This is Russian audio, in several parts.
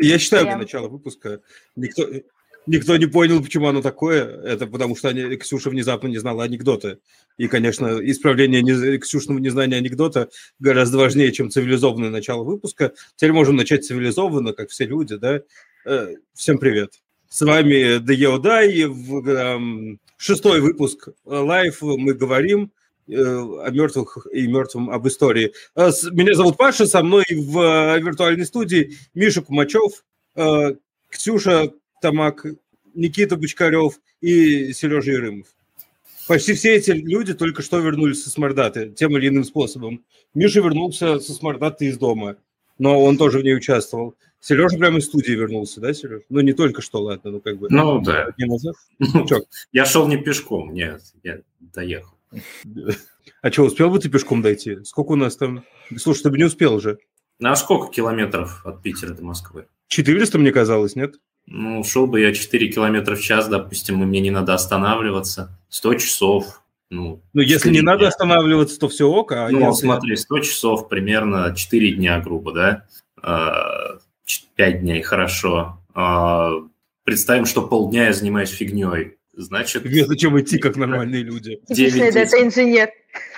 Я считаю, для начала выпуска никто, никто не понял, почему оно такое. Это потому, что они, Ксюша внезапно не знала анекдоты. И, конечно, исправление не, Ксюшного незнания анекдота гораздо важнее, чем цивилизованное начало выпуска. Теперь можем начать цивилизованно, как все люди, да? Э, всем привет. С вами Дай, в эм, шестой выпуск лайв мы говорим о мертвых и мертвом об истории. Э, меня зовут Паша, со мной в виртуальной студии Миша Кумачев, Ксюша Тамак, Никита Бочкарев и Сережа Ерымов. Почти все эти люди только что вернулись со Смордаты тем или иным способом. Миша вернулся со Смордаты из дома, но он тоже в ней участвовал. Сережа прямо из студии вернулся, да, Сереж? Ну, не только что, ладно, ну, как бы. Ну, да. Назад. Ну, я шел не пешком, нет, я доехал. А что, успел бы ты пешком дойти? Сколько у нас там? Слушай, ты бы не успел же. Ну, а сколько километров от Питера до Москвы? 400, мне казалось, нет? Ну, шел бы я 4 километра в час, допустим, и мне не надо останавливаться. 100 часов. Ну, ну если не дня. надо останавливаться, то все ок. А ну, если... смотри, 100 часов примерно 4 дня, грубо, да? 5 а, дней, хорошо. А, представим, что полдня я занимаюсь фигней. Значит... Зачем идти, как нормальные люди? 9, это инженер.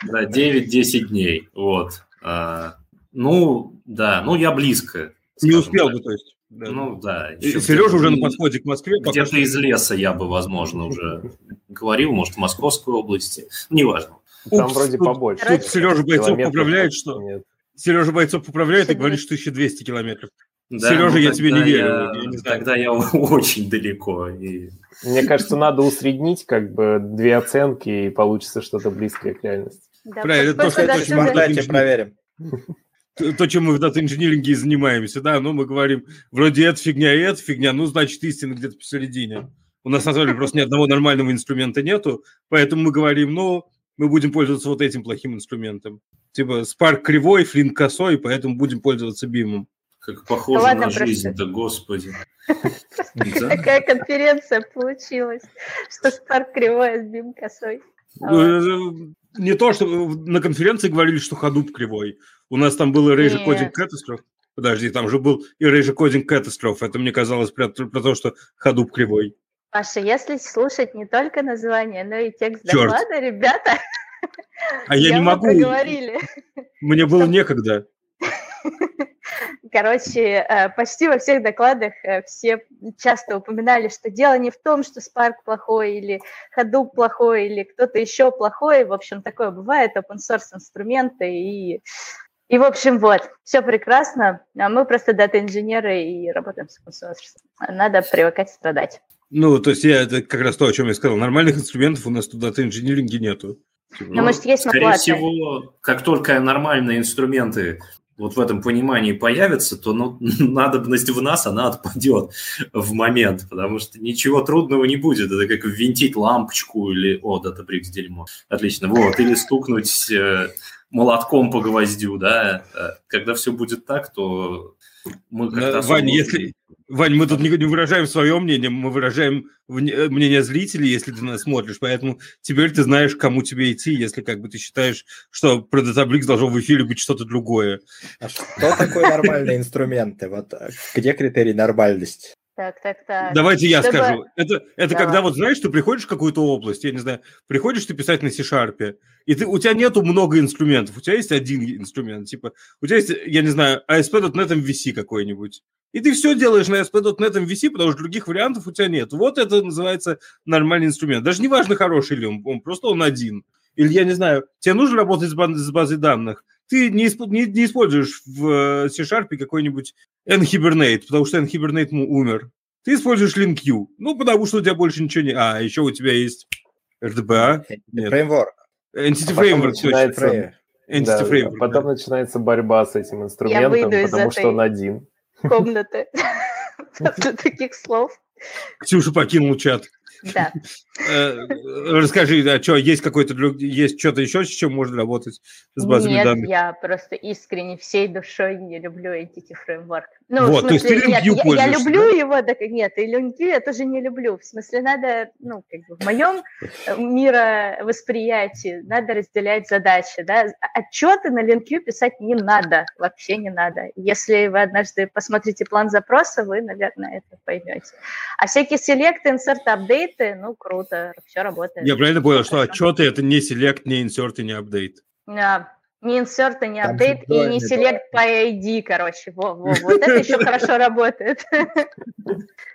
Да, 9-10 дней, вот. А, ну, да, ну я близко. Не успел так. бы, то есть? Да. Ну да. Сережа уже на подходе к Москве. Где-то из леса я бы, возможно, уже говорил, может, в Московской области. Неважно. Там Упс, вроде тут, побольше. Тут Сережа Бойцов поправляет, что... Нет. Сережа Бойцов поправляет и говорит, что 1200 километров. Да, Сережа, ну, я тебе не верю. Я, я не знаю. Тогда я очень далеко. И... Мне кажется, надо усреднить как бы две оценки, и получится что-то близкое к реальности. Да, Правильно, то, что это очень Давайте проверим то, чем мы в дата-инжиниринге занимаемся, да, ну, мы говорим, вроде это фигня и это фигня, ну, значит, истина где-то посередине. У нас на самом деле просто ни одного нормального инструмента нету, поэтому мы говорим, ну, мы будем пользоваться вот этим плохим инструментом. Типа Spark кривой, Flint косой, поэтому будем пользоваться бимом. Как похоже да на жизнь-то, господи. Какая конференция получилась, что Spark кривой, а бим косой. Ну, не то, что на конференции говорили, что ходуп кривой. У нас там был Erasure Coding Catastrophe. Подожди, там же был Erasure Coding Catastrophe. Это мне казалось про, про то, что ходуп кривой. Паша, если слушать не только название, но и текст Черт. доклада, ребята, а я не могу. Мне было некогда. Короче, э, почти во всех докладах э, все часто упоминали, что дело не в том, что Spark плохой или Hadoop плохой или кто-то еще плохой. В общем, такое бывает, open source инструменты и и, в общем, вот, все прекрасно. А мы просто дата-инженеры и работаем с open source. Надо привыкать страдать. Ну, то есть я, это как раз то, о чем я сказал. Нормальных инструментов у нас тут дата-инжиниринге нету. Ну, может, есть Скорее наплаты. всего, как только нормальные инструменты вот в этом понимании появится, то ну, надобность в нас, она отпадет в момент, потому что ничего трудного не будет. Это как ввинтить лампочку или... О, Databricks дерьмо. Отлично. Вот. Или стукнуть э, молотком по гвоздю, да. Э, когда все будет так, то мы как-то... Вань, если, Вань, мы тут не, не выражаем свое мнение, мы выражаем э, мнение зрителей, если ты нас смотришь, поэтому теперь ты знаешь, кому тебе идти, если как бы ты считаешь, что про Databricks должно в эфире быть что-то другое. А что такое нормальные инструменты? Вот э, где критерий нормальности? Так, так, так. Давайте я Чтобы... скажу. Это, это когда вот, знаешь, ты приходишь в какую-то область, я не знаю, приходишь ты писать на C-Sharp, и ты, у тебя нету много инструментов, у тебя есть один инструмент, типа, у тебя есть, я не знаю, ASP.NET MVC какой-нибудь. И ты все делаешь на ASP.NET MVC, потому что других вариантов у тебя нет. Вот это называется нормальный инструмент. Даже не важно, хороший ли он, он просто он один. Или, я не знаю, тебе нужно работать с, баз, с базой данных, ты не, не, не используешь в э, C-Sharp какой-нибудь Nhibernate, потому что Nhibernate умер. Ты используешь LinkU, ну, потому что у тебя больше ничего не... А, еще у тебя есть RDBA. Фреймворк. Entity а Framework, начинается... Entity да, Framework. Потом да. начинается борьба с этим инструментом, потому что он один комнаты таких слов. Ксюша покинул чат. Да. Э, расскажи, а что, есть какой-то, есть что-то еще, с чем можно работать с базами Нет, данных? я просто искренне всей душой не люблю Entity Framework. Ну, вот, в смысле, то есть ты нет, я, я люблю да? его, так нет, и LinkU я тоже не люблю. В смысле, надо, ну, как бы в моем э, мировосприятии надо разделять задачи, да. Отчеты на LinkU писать не надо, вообще не надо. Если вы однажды посмотрите план запроса, вы, наверное, это поймете. А всякие селекты, инсерты, апдейты, ну, круто, все работает. Я правильно понял, что отчеты – это не селект, не инсерт и не апдейт? Да, не инсерт, не апдейт и не селект по ID, короче. Во, во, вот это еще хорошо работает.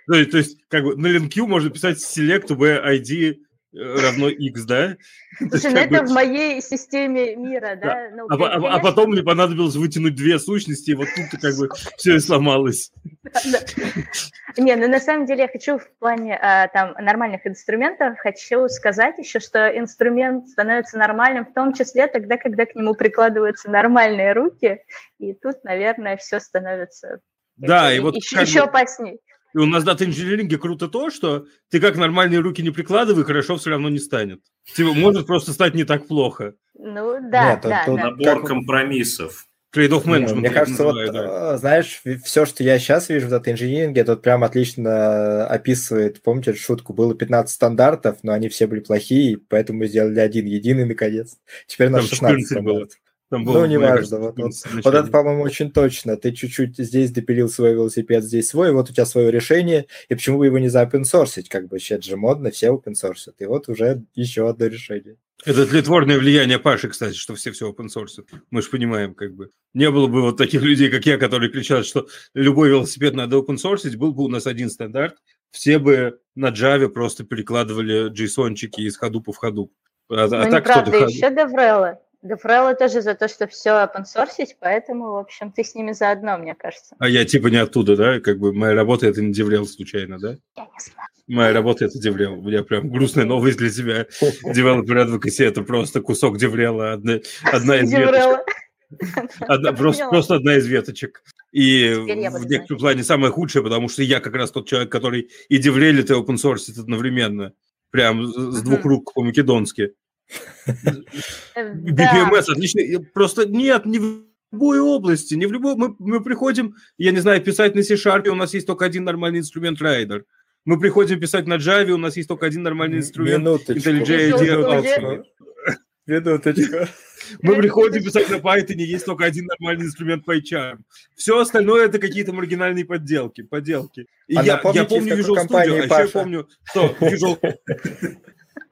То есть, то есть, как бы на LinkU можно писать select v ID равно x, да? Слушай, ну это в моей системе мира, да? да. Ну, а, а, а потом мне понадобилось вытянуть две сущности, и вот тут как бы все и сломалось. Не, ну на самом деле я хочу в плане а, там нормальных инструментов, хочу сказать еще, что инструмент становится нормальным в том числе тогда, когда к нему прикладываются нормальные руки, и тут, наверное, все становится да, и вот еще, еще опаснее. И у нас в дата-инжиниринге круто то, что ты как нормальные руки не прикладывай, хорошо все равно не станет. Типа, может просто стать не так плохо. Ну, да, Нет, да, да. Набор компромиссов. Trade-off management. Мне кажется, вот, да. Э, знаешь, все, что я сейчас вижу в дата-инжиниринге, это вот прям отлично описывает, помните эту шутку, было 15 стандартов, но они все были плохие, поэтому сделали один единый, наконец. Теперь на 16 стандартов. Там было, ну, неважно. Вот, вот, вот это, по-моему, очень точно. Ты чуть-чуть здесь допилил свой велосипед, здесь свой, вот у тебя свое решение, и почему бы его не заопенсорсить? Как бы сейчас же модно, все опенсорсят. И вот уже еще одно решение. Это тлетворное влияние Паши, кстати, что все все open source. Мы же понимаем, как бы. Не было бы вот таких людей, как я, которые кричат, что любой велосипед надо open source, был бы у нас один стандарт, все бы на Java просто перекладывали JSON-чики из ходу в ходу. А, а ну, так кто-то... еще DevRel. DevRel тоже за то, что все open source, поэтому, в общем, ты с ними заодно, мне кажется. А я типа не оттуда, да? Как бы моя работа это не DevRel случайно, да? Я не знаю. Моя работа это DevRel. У меня прям грустная новость для тебя. Developer Advocacy это просто кусок DevRel, одна, одна из веточек. Одна, просто, просто одна из веточек. И в некотором плане самое худшее, потому что я как раз тот человек, который и деврелит, и open source одновременно. Прям с двух рук по-македонски. BPMS отлично. Просто нет, не в любой области, не в любой... Мы, мы приходим, я не знаю, писать на C-Sharp, у нас есть только один нормальный инструмент Rider. Мы приходим писать на Java, у нас есть только один нормальный инструмент IntelliJ IDEA. Минуточку. Мы приходим писать на Python, есть только один нормальный инструмент PyCharm. Все остальное это какие-то маргинальные подделки, поделки. И а я, я помню Visual Studio, а еще я помню, что Visual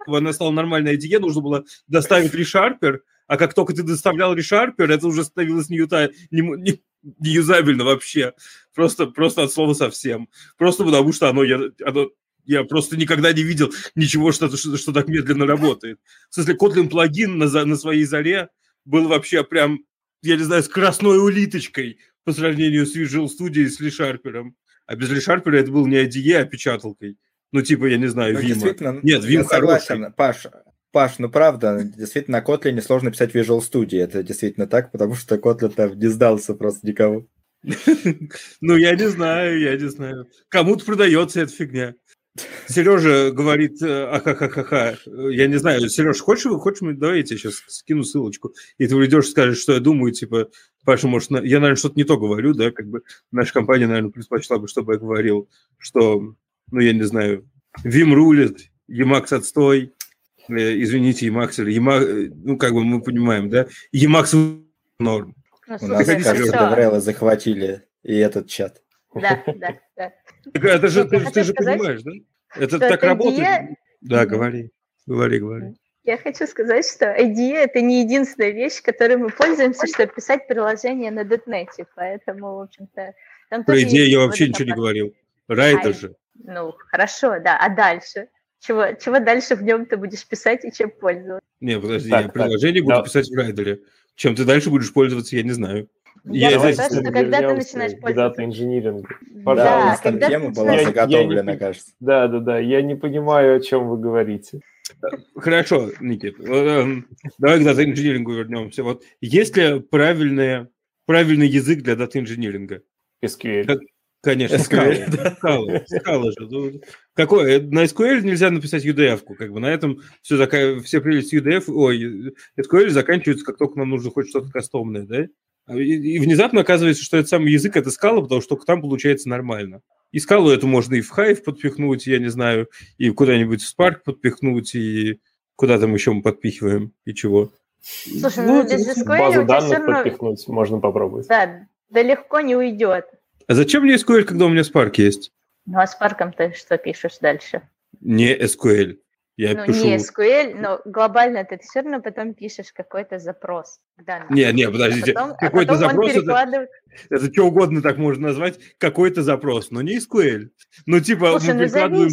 она стала нормальной IDE, нужно было доставить ReSharper, а как только ты доставлял ReSharper, это уже становилось не, юта, не, не, не юзабельно вообще. Просто, просто от слова совсем. Просто потому что оно, я, оно я просто никогда не видел ничего, что, что, что так медленно работает. В смысле, Kotlin плагин на, на своей заре был вообще прям, я не знаю, с красной улиточкой по сравнению с Visual Studio и с ReSharper. А без ReSharper это был не IDE, а печаталкой. Ну, типа, я не знаю, ну, Вима. Нет, Вим согласен, Паш, Паш, ну правда, действительно, Kotlin сложно писать Visual Studio. Это действительно так, потому что Kotlin там не сдался просто никому. Ну, я не знаю, я не знаю. Кому-то продается эта фигня. Сережа говорит, э, ахахахаха, я не знаю, Сереж, хочешь, хочешь, давай я тебе сейчас скину ссылочку, и ты придешь и скажешь, что я думаю, типа, Паша, может, я, наверное, что-то не то говорю, да, как бы наша компания, наверное, предпочла бы, чтобы я говорил, что ну, я не знаю, Вим рулит, Emacs отстой, э, извините, Emacs, Emacs, ну, как бы мы понимаем, да, Emacs норм. Ну, У нас, кажется, Деврелы захватили и этот чат. Да, да, да. Это же, ты, ты же понимаешь, да? Это так работает. Да, говори, говори, говори. Я хочу сказать, что IDE – это не единственная вещь, которой мы пользуемся, чтобы писать приложение на .NET, поэтому, в общем-то... Там Про идею я вообще ничего не говорил. Райдер же. Ну, хорошо, да. А дальше? Чего, чего дальше в нем ты будешь писать и чем пользоваться? Не, подожди, так, я приложение так, буду да. писать в райдере. Чем ты дальше будешь пользоваться, я не знаю. Я, я знаю, что когда ты начинаешь пользоваться. инжиниринг. Да, когда тема была я, заготовлена, я кажется. Да, да, да. Я не понимаю, о чем вы говорите. Хорошо, Никит. Эм, давай к дата-инжинирингу вернемся. Вот есть ли правильный, правильный язык для дата-инжиниринга? SQL Конечно, SQL, скалы, скалы, скалы же. Ну, какой, на SQL нельзя написать UDF-ку, как бы на этом все, все прелести UDF, ой, SQL заканчивается, как только нам нужно хоть что-то кастомное, да? А, и, и внезапно оказывается, что этот самый язык это скала, потому что только там получается нормально. И скалу эту можно и в Hive подпихнуть, я не знаю, и куда-нибудь в Spark подпихнуть, и куда там еще мы подпихиваем, и чего. Слушай, ну, ну без SQL базу данных равно... подпихнуть можно попробовать. Да, да легко не уйдет. А зачем мне SQL, когда у меня Spark есть? Ну, а Spark ты что пишешь дальше? Не SQL. Я ну, пишу... не SQL, но глобально ты все равно потом пишешь какой-то запрос. Не, не, подождите. А потом, какой-то а запрос перекладывает... это, это что угодно так можно назвать, какой-то запрос, но не SQL. Ну, типа, Слушай, мы ну, прикладываем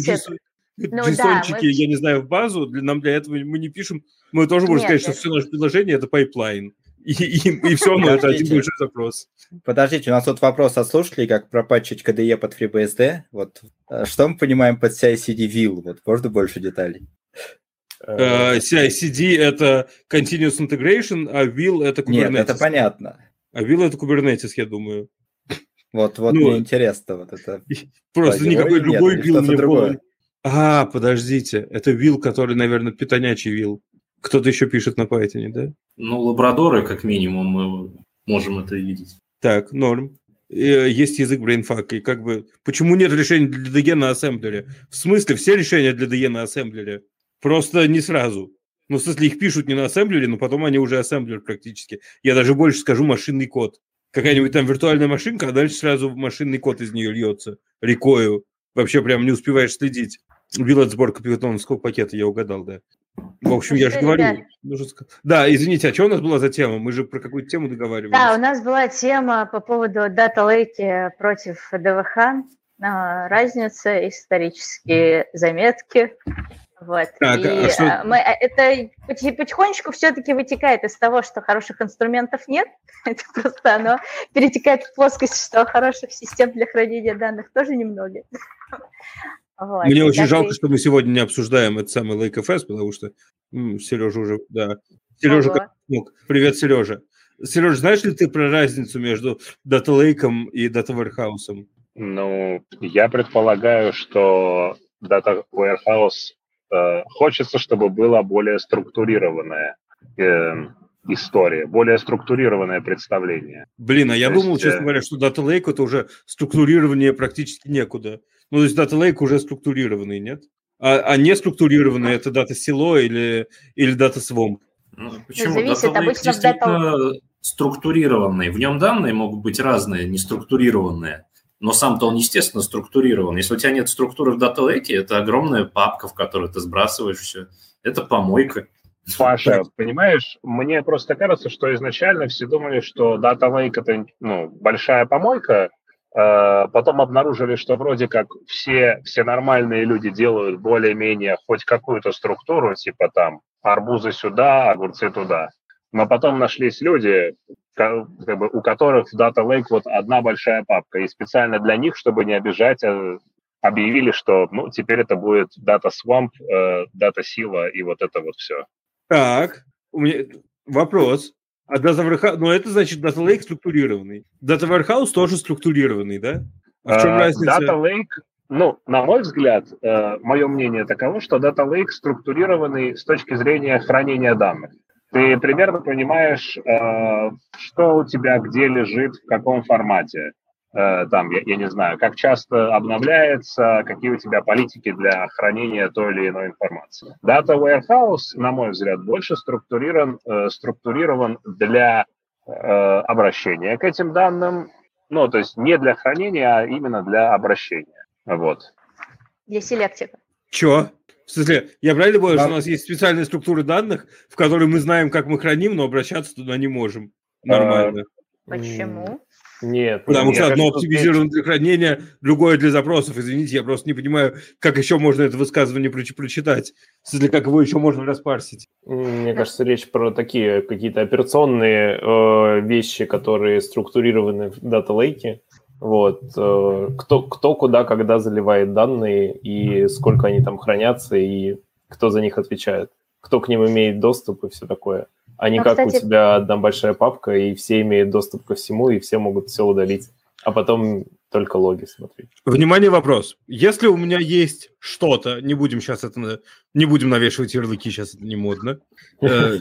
ну, джейсончики, да, мы... я не знаю, в базу, для, нам для этого мы не пишем. Мы тоже можем сказать, это... что все наше приложение – это пайплайн. И, и, и все, но это один большой запрос. Подождите, у нас тут вопрос от слушателей, как пропатчить KDE под FreeBSD. Вот. Э, что мы понимаем под CI-CD? Вот, можно больше деталей? Uh, э, CI-CD – это Continuous Integration, а Will – это Kubernetes. Нет, это понятно. А Will – это Kubernetes, я думаю. Вот, вот ну, мне интересно. Вот это. Просто никакой другой Will не было. А, подождите, это Will, который, наверное, питонячий Will. Кто-то еще пишет на Python, да? Ну, лабрадоры, как минимум, мы можем это видеть. Так, норм. Э, есть язык BrainFuck, и как бы... Почему нет решения для DE на ассемблере? В смысле, все решения для DE на ассемблере? Просто не сразу. Ну, в смысле, их пишут не на ассемблере, но потом они уже ассемблер практически. Я даже больше скажу машинный код. Какая-нибудь там виртуальная машинка, а дальше сразу машинный код из нее льется рекою. Вообще прям не успеваешь следить. Билет сборка питона, сколько пакетов, я угадал, да. В общем, я же говорю. Да, извините, а что у нас была за тема? Мы же про какую-то тему договаривались. Да, у нас была тема по поводу Data Lake против ДВХ. А, разница, исторические заметки. Вот. Так, и а что... мы, а, это потихонечку все-таки вытекает из того, что хороших инструментов нет. это просто оно перетекает в плоскость, что хороших систем для хранения данных тоже немного. Вот. Мне очень жалко, и... что мы сегодня не обсуждаем этот самый Lake FS, потому что м, Сережа уже, да. Сережа как смог. Привет, Сережа. Сережа, знаешь ли ты про разницу между Data Lake и Data Warehouse? Ну, я предполагаю, что Data Warehouse э, хочется, чтобы была более структурированная э, история, более структурированное представление. Блин, а я то думал, есть, честно э, говоря, что Data Lake это уже структурирование практически некуда. Ну, то есть Data Lake уже структурированный, нет? А, а не структурированный это Data Silo или, или Data Swamp? Ну, почему? Зависит, Data Lake действительно data... структурированный. В нем данные могут быть разные, неструктурированные. Но сам-то он, естественно, структурирован. Если у тебя нет структуры в Data Lake, это огромная папка, в которую ты сбрасываешь все. Это помойка. Паша, понимаешь, мне просто кажется, что изначально все думали, что Data Lake это ну, большая помойка, Э, потом обнаружили, что вроде как все, все нормальные люди делают более-менее хоть какую-то структуру, типа там арбузы сюда, огурцы туда. Но потом нашлись люди, как бы, у которых в Data Lake вот одна большая папка. И специально для них, чтобы не обижать, э, объявили, что ну, теперь это будет Data Swamp, э, Data Sila и вот это вот все. Так, у меня вопрос. А Data Warehouse, ну это значит Data Lake структурированный. Data Warehouse тоже структурированный, да? А в чем uh, разница? Data Lake, ну, на мой взгляд, uh, мое мнение таково, что Data Lake структурированный с точки зрения хранения данных. Ты примерно понимаешь, uh, что у тебя где лежит, в каком формате. Э, там, я, я не знаю, как часто обновляется, какие у тебя политики для хранения той или иной информации. Data Warehouse, на мой взгляд, больше структурирован, э, структурирован для э, обращения к этим данным, ну, то есть не для хранения, а именно для обращения. Вот. Для селектика. Чё? В смысле, я правильно понял, да. что у нас есть специальные структуры данных, в которые мы знаем, как мы храним, но обращаться туда не можем. Нормально. Почему? Нет. Потому нет, что одно оптимизировано для хранения, другое для запросов. Извините, я просто не понимаю, как еще можно это высказывание прочитать, для как его еще можно распарсить. Мне кажется, речь про такие какие-то операционные э, вещи, которые структурированы в Lake. Вот. Э, кто, кто куда, когда заливает данные, и сколько они там хранятся, и кто за них отвечает. Кто к ним имеет доступ и все такое а не ну, как кстати... у тебя одна большая папка, и все имеют доступ ко всему, и все могут все удалить. А потом только логи смотреть. Внимание, вопрос. Если у меня есть что-то, не будем сейчас это, не будем навешивать ярлыки, сейчас это не модно, э,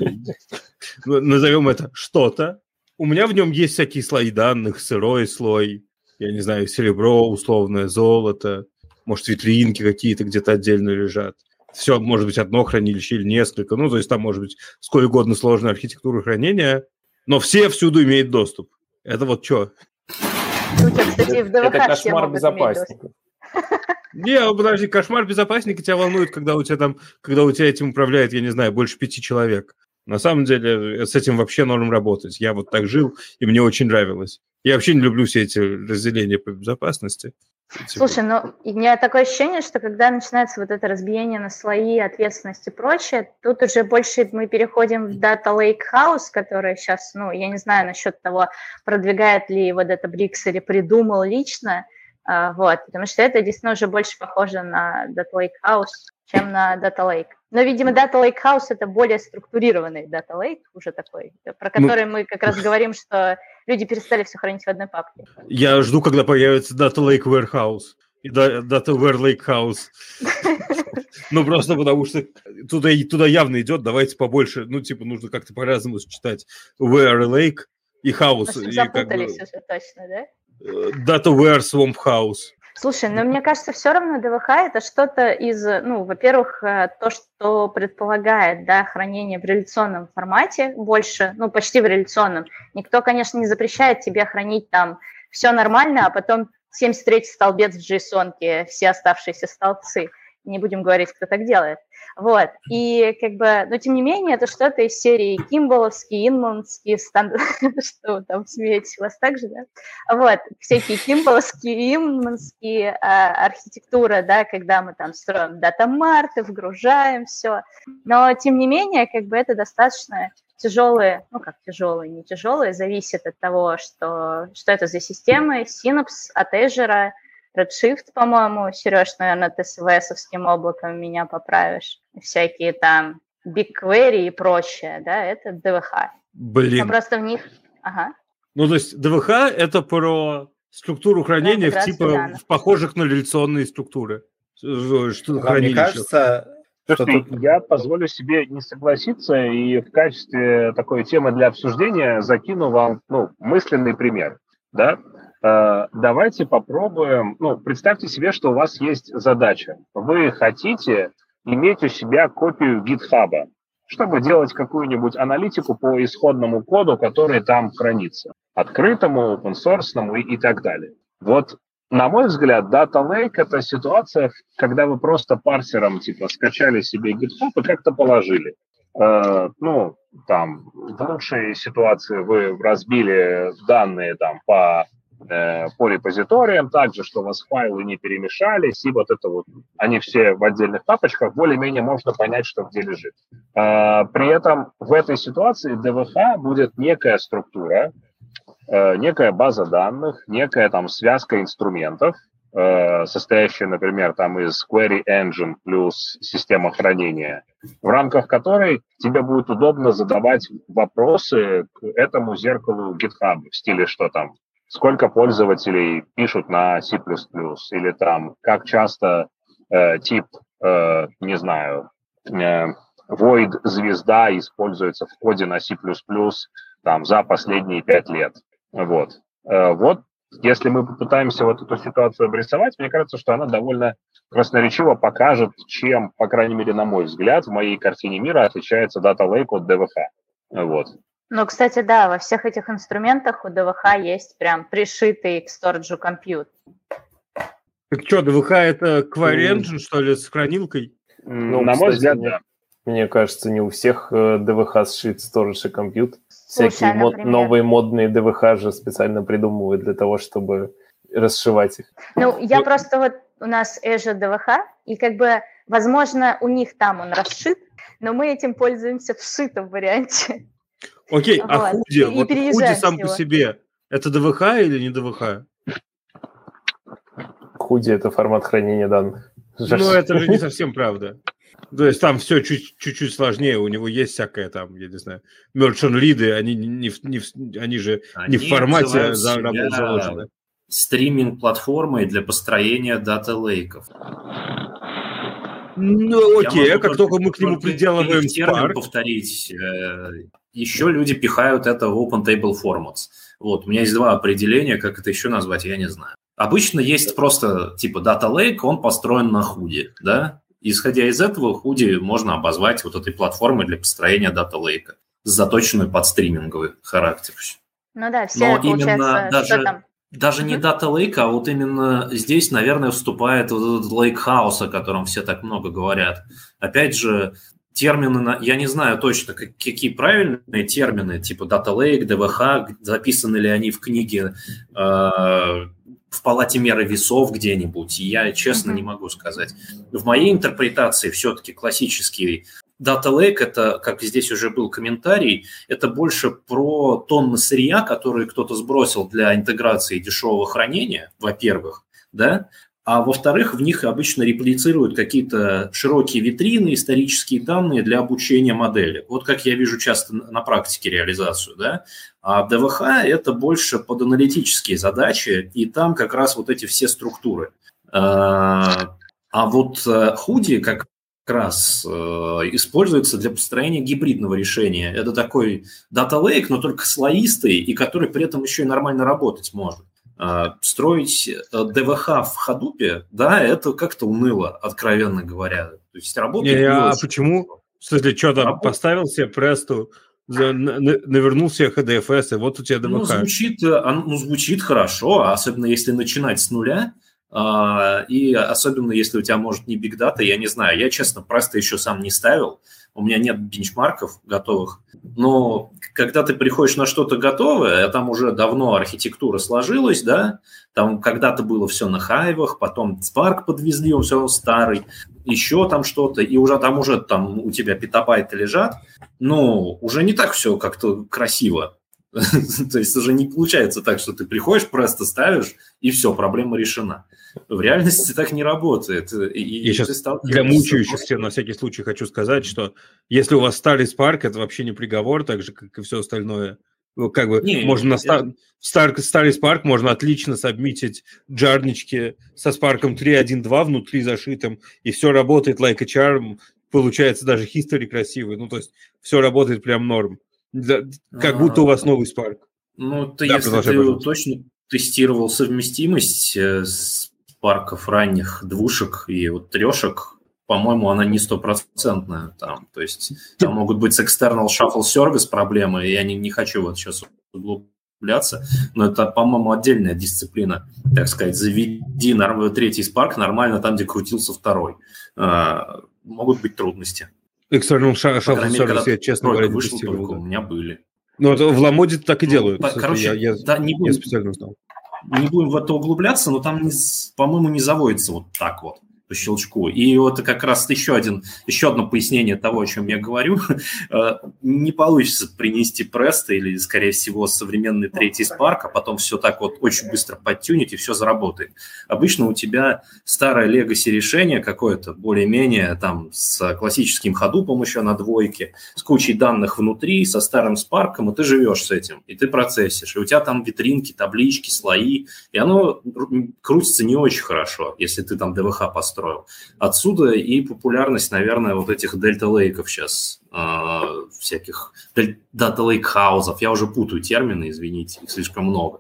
назовем это что-то, у меня в нем есть всякие слои данных, сырой слой, я не знаю, серебро, условное, золото, может, витринки какие-то где-то отдельно лежат. Все, может быть, одно хранилище или несколько. Ну, то есть там может быть сколь угодно сложная архитектура хранения, но все всюду имеют доступ. Это вот что? У тебя, кстати, в ДВХ Это кошмар безопасника. Не, подожди, кошмар безопасника тебя волнует, когда у тебя там, когда у тебя этим управляет, я не знаю, больше пяти человек. На самом деле с этим вообще норм работать. Я вот так жил, и мне очень нравилось. Я вообще не люблю все эти разделения по безопасности. Типа, Слушай, ну, у меня такое ощущение, что когда начинается вот это разбиение на слои, ответственность и прочее, тут уже больше мы переходим в Data Lake House, который сейчас, ну, я не знаю насчет того, продвигает ли вот это Брикс или придумал лично, а, вот, потому что это действительно уже больше похоже на Data Lake House, чем на Data Lake. Но, видимо, Data Lake House – это более структурированный Data Lake, уже такой, про Ну- который мы как раз говорим, что люди перестали все хранить в одной папке. Я жду, когда появится Data Lake Warehouse и Data Lake House. Ну, просто потому что туда, туда явно идет, давайте побольше. Ну, типа, нужно как-то по-разному читать Ware Lake и House. И как бы, запутались уже точно, да? э, Data Ware Swamp House. Слушай, но мне кажется, все равно ДВХ это что-то из, ну, во-первых, э, то, что предполагает, да, хранение в реляционном формате больше, ну, почти в реляционном. Никто, конечно, не запрещает тебе хранить там все нормально, а потом 73 столбец в JSON, все оставшиеся столбцы. Не будем говорить, кто так делает. Вот. И как бы, но тем не менее, это что-то из серии Кимболовские, Инманские, станд... что там смеетесь, у вас так же, да? Вот, всякие Кимболовские, Инманские а, архитектура, да, когда мы там строим дата-марты, вгружаем все. Но тем не менее, как бы это достаточно тяжелые, ну как тяжелые, не тяжелые, зависит от того, что, что это за системы, Synapse от Azure, Redshift, по-моему, Сереж, наверное, ты с VS-овским облаком меня поправишь, всякие там BigQuery и прочее, да, это ДВХ. Но Блин. просто в них, ага, Ну, то есть ДВХ – это про структуру хранения в типа данных. в похожих на реляционные структуры. Что Вам не хранилища. кажется, что Слушайте, тут я позволю себе не согласиться и в качестве такой темы для обсуждения закину вам ну, мысленный пример. Да? Э, Давайте попробуем, ну, представьте себе, что у вас есть задача. Вы хотите иметь у себя копию гитхаба, чтобы делать какую-нибудь аналитику по исходному коду, который там хранится. Открытому, open source и, и так далее. Вот на мой взгляд, Data Lake – это ситуация, когда вы просто парсером типа скачали себе GitHub и как-то положили. Э, ну, там, в лучшей ситуации вы разбили данные там по, э, по репозиториям, также, что у вас файлы не перемешались, и вот это вот, они все в отдельных папочках, более-менее можно понять, что где лежит. Э, при этом в этой ситуации DVH будет некая структура, э, некая база данных, некая там связка инструментов, э, состоящая, например, там из Query Engine плюс система хранения, в рамках которой тебе будет удобно задавать вопросы к этому зеркалу GitHub в стиле, что там, сколько пользователей пишут на C++, или там, как часто э, тип, э, не знаю, э, void звезда используется в коде на C++ там за последние пять лет. Вот. Э, Вот если мы попытаемся вот эту ситуацию обрисовать, мне кажется, что она довольно красноречиво покажет, чем, по крайней мере, на мой взгляд, в моей картине мира отличается Data Lake от DVH. Вот. Ну, кстати, да, во всех этих инструментах у ДВХ есть прям пришитый к сториджу компьютер. Так что, ДВХ – это Query Engine, что ли, с хранилкой? Ну, на мой взгляд, да. Мне кажется, не у всех э, ДВХ сшит сторож и компьют. Слушай, Всякие мод- новые модные ДВХ же специально придумывают для того, чтобы расшивать их. Ну, я Ну- просто вот у нас Azure ДВХ, и как бы, возможно, у них там он расшит, но мы этим пользуемся в сшитом варианте. Окей, а Вот. худи, И вот худи сам с по себе, это ДВХ или не ДВХ? Худи — это формат хранения данных. Ну, это же не совсем правда. То есть там все чуть- чуть-чуть сложнее, у него есть всякое там, я не знаю, merchant лиды, они, не, в- не в- они же не в Они формате заложены. стриминг-платформой для построения дата-лейков. Ну, окей, а как только мы к нему приделываем термин повторить, э, еще люди пихают это в Open Table Formats. Вот, у меня есть два определения, как это еще назвать, я не знаю. Обычно есть просто типа Data Lake, он построен на худе, да? Исходя из этого, худи можно обозвать вот этой платформой для построения Data Lake, заточенную под стриминговый характер. Ну да, все, Но именно даже, там? даже не Data Lake, а вот именно здесь, наверное, вступает вот этот Lake House, о котором все так много говорят. Опять же, термины, я не знаю точно, какие правильные термины, типа Data Lake, DVH, записаны ли они в книге э, в палате меры весов где-нибудь, я честно mm-hmm. не могу сказать. В моей интерпретации все-таки классический Data Lake, это, как здесь уже был комментарий, это больше про тонны сырья, которые кто-то сбросил для интеграции дешевого хранения, во-первых, да, а во-вторых, в них обычно реплицируют какие-то широкие витрины, исторические данные для обучения модели. Вот как я вижу часто на практике реализацию. Да? А ДВХ – это больше под аналитические задачи, и там как раз вот эти все структуры. А, а вот э, худи как раз э, используется для построения гибридного решения. Это такой дата lake, но только слоистый, и который при этом еще и нормально работать может. А, строить э, ДВХ в Хадупе, да, это как-то уныло, откровенно говоря. То есть работает не, А почему? В смысле, что там, Работ... поставил себе престу, навернул себе HDFS, и вот у тебя ДВХ. Ну, звучит, э, ну, звучит хорошо, особенно если начинать с нуля, а, и особенно если у тебя, может, не биг дата, я не знаю. Я, честно, просто еще сам не ставил, у меня нет бенчмарков готовых, но когда ты приходишь на что-то готовое, а там уже давно архитектура сложилась, да, там когда-то было все на хайвах, потом Spark подвезли, он все старый, еще там что-то, и уже там уже там у тебя петабайты лежат, но уже не так все как-то красиво. То есть уже не получается так, что ты приходишь, просто ставишь, и все, проблема решена. В реальности так не работает. И Я сейчас для мучающихся на всякий случай хочу сказать, что если у вас старый спарк, это вообще не приговор, так же, как и все остальное. Ну, как бы не, можно на стар... Стар... старый спарк можно отлично сабмитить джарнички со спарком 3.1.2 внутри зашитым, и все работает like a charm, получается даже history красивый, ну то есть все работает прям норм, как будто у вас новый спарк. Ну, ты, да, если ты пожалуйста. точно тестировал совместимость э, с парков ранних двушек и вот трешек, по-моему, она не стопроцентная там. То есть там могут быть с external shuffle service проблемы, и я не, не хочу вот сейчас углубляться, но это, по-моему, отдельная дисциплина, так сказать, заведи третий спарк нормально там, где крутился второй. А, могут быть трудности. External shuffle service, я, честно говоря, не тестировал. У меня были. Ну, в Ламоде так и ну, делают. Ну, короче, я, я, да, не я специально знал не будем в это углубляться, но там, по-моему, не заводится вот так вот по щелчку. И вот как раз еще, один, еще одно пояснение того, о чем я говорю. Э, не получится принести Преста или, скорее всего, современный третий спарк, а потом все так вот очень быстро подтюнить, и все заработает. Обычно у тебя старое легаси решение какое-то, более-менее там с классическим ходупом еще на двойке, с кучей данных внутри, со старым спарком, и ты живешь с этим, и ты процессишь. И у тебя там витринки, таблички, слои, и оно крутится не очень хорошо, если ты там ДВХ построил построил. Отсюда и популярность, наверное, вот этих дельта лейков сейчас, э, всяких дата лейк хаусов. Я уже путаю термины, извините, их слишком много.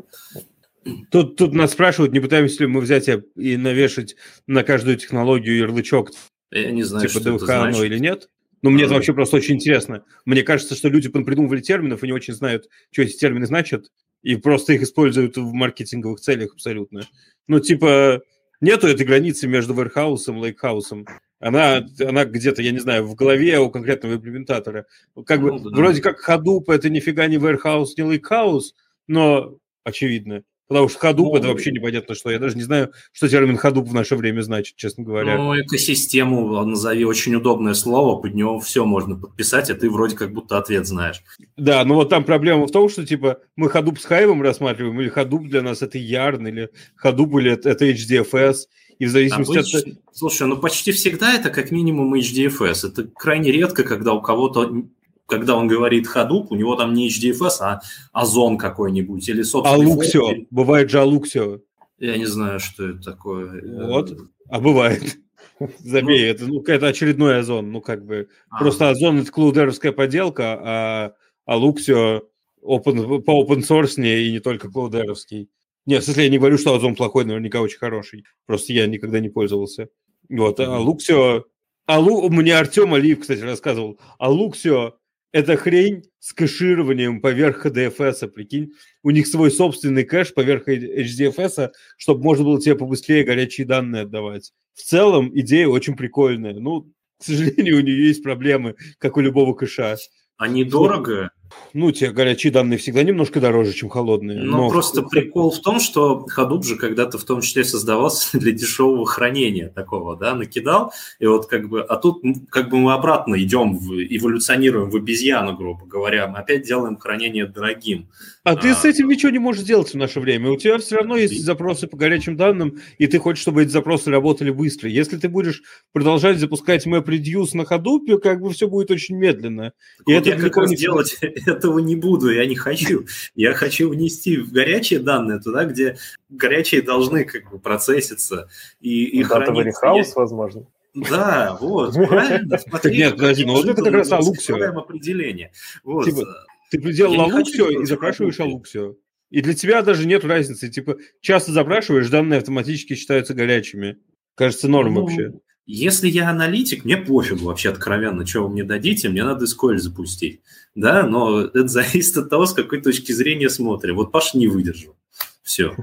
Тут, тут нас спрашивают, не пытаемся ли мы взять и навешать на каждую технологию ярлычок, Я не знаю, типа что это значит. или нет. Но мне это вообще просто очень интересно. Мне кажется, что люди придумывали терминов и не очень знают, что эти термины значат, и просто их используют в маркетинговых целях абсолютно. Ну, типа, нету этой границы между warehouse и лейкхаусом. Она, она где-то, я не знаю, в голове у конкретного имплементатора. Как бы, ну, да. вроде как Hadoop это нифига не warehouse, не лейкхаус, но очевидно. Потому что Hadoop ну, это вообще непонятно что. Я даже не знаю, что термин Hadoop в наше время значит, честно говоря. Ну, экосистему назови очень удобное слово, под него все можно подписать, а ты вроде как будто ответ знаешь. Да, ну вот там проблема в том, что типа мы Hadoop с Hive рассматриваем, или Hadoop для нас это Yarn, или Hadoop или это, это HDFS. И в зависимости Обычно, от... Слушай, ну почти всегда это как минимум HDFS. Это крайне редко, когда у кого-то когда он говорит Hadoop, у него там не HDFS, а Озон какой-нибудь или, собственно... Алуксио. Бывает же Алуксио. Я не знаю, что это такое. Вот, а бывает. Забей, это, ну, это очередной озон. Ну, как бы, а. просто озон – это клаудеровская поделка, а, а Luxio open, по open source и не только клаудеровский. Нет, в смысле, я не говорю, что озон плохой, наверняка очень хороший. Просто я никогда не пользовался. Вот, а Luxio... А Лу, мне Артем Алиев, кстати, рассказывал, а Luxio – это хрень с кэшированием поверх HDFS, прикинь. У них свой собственный кэш поверх HDFS, чтобы можно было тебе побыстрее горячие данные отдавать. В целом идея очень прикольная. Ну, к сожалению, у нее есть проблемы, как у любого кэша. Они дорого? Ну, те горячие данные всегда немножко дороже, чем холодные. Ну, но просто прикол в том, что Hadoop же когда-то в том числе создавался для дешевого хранения такого, да, накидал, и вот как бы, а тут как бы мы обратно идем, в, эволюционируем в обезьяну, грубо говоря, мы опять делаем хранение дорогим. А, а ты с этим ничего не можешь сделать в наше время. У тебя все равно есть запросы по горячим данным, и ты хочешь, чтобы эти запросы работали быстро. Если ты будешь продолжать запускать MapReduce на Hadoop, как бы все будет очень медленно. И вот это я как раз не... делать этого не буду, я не хочу. Я хочу внести в горячие данные туда, где горячие должны как бы процесситься и, и храниться. хаус, возможно. Да, вот, правильно. Смотри, нет, подожди, ну вот это как раз Алуксио. определение. Вот. Типа, ты приделал Алуксио и запрашиваешь Алуксио. И для тебя даже нет разницы. Типа, часто запрашиваешь, данные автоматически считаются горячими. Кажется, норм ну, вообще. Если я аналитик, мне пофигу вообще откровенно, что вы мне дадите, мне надо SQL запустить. Да, но это зависит от того, с какой точки зрения смотрим. Вот Паша не выдержал. Все.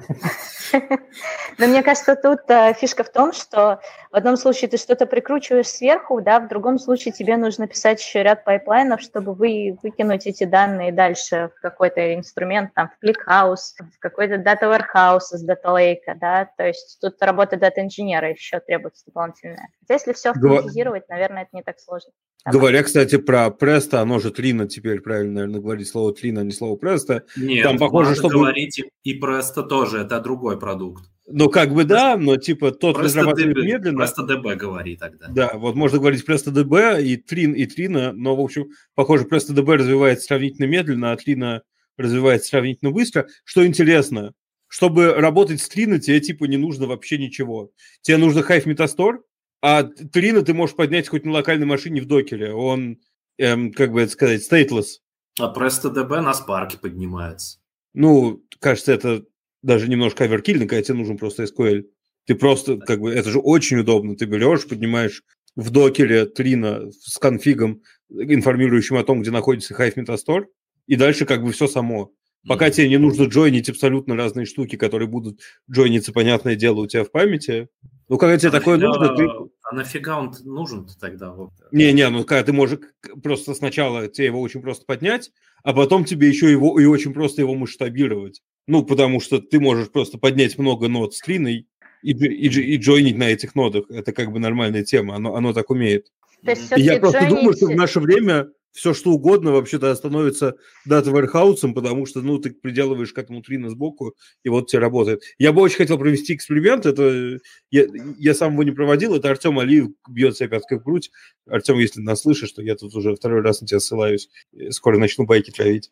Но мне кажется, тут э, фишка в том, что в одном случае ты что-то прикручиваешь сверху, да, в другом случае тебе нужно писать еще ряд пайплайнов, чтобы вы выкинуть эти данные дальше в какой-то инструмент, там, в ClickHouse, в какой-то Data Warehouse из Data Lake, да, то есть тут работа дата-инженера еще требуется дополнительная. Хотя если все автоматизировать, наверное, это не так сложно. Говоря, кстати, про Presto, оно же Трина теперь, правильно, наверное, говорить слово Трина, а не слово Presto. Нет, Там похоже, что говорить и Presto тоже, это другой продукт. Ну, как бы да, но типа тот просто разрабатывает DB, медленно. Просто DB говори тогда. Да, вот можно говорить просто DB и Трин, и Трина, но, в общем, похоже, просто DB развивается сравнительно медленно, а Трина развивается сравнительно быстро. Что интересно, чтобы работать с Трина, тебе типа не нужно вообще ничего. Тебе нужно Hive Metastore, а Трина ты можешь поднять хоть на локальной машине в докере. Он, эм, как бы это сказать, stateless. А PrestoDB на спарке поднимается. Ну, кажется, это даже немножко оверкильно, когда тебе нужен просто SQL. Ты просто, как бы, это же очень удобно. Ты берешь, поднимаешь в докере Трина с конфигом, информирующим о том, где находится Hive Metastore, и дальше как бы все само. Пока mm-hmm. тебе не нужно джойнить абсолютно разные штуки, которые будут джойниться, понятное дело, у тебя в памяти. Ну, когда тебе а такое нафига, нужно, ты... А нафига он нужен тогда? Не-не, ну, когда ты можешь просто сначала тебе его очень просто поднять, а потом тебе еще его и очень просто его масштабировать. Ну, потому что ты можешь просто поднять много нод с и, и, и джойнить на этих нодах. Это как бы нормальная тема, оно, оно так умеет. То есть, и я просто думаю, что в наше время все что угодно вообще-то становится дата warehouse, потому что, ну, ты приделываешь к этому трина сбоку, и вот тебе работает. Я бы очень хотел провести эксперимент, это я, я сам его не проводил, это Артем Алиев бьет себя пяткой в грудь. Артем, если нас слышишь, то я тут уже второй раз на тебя ссылаюсь, скоро начну байки травить.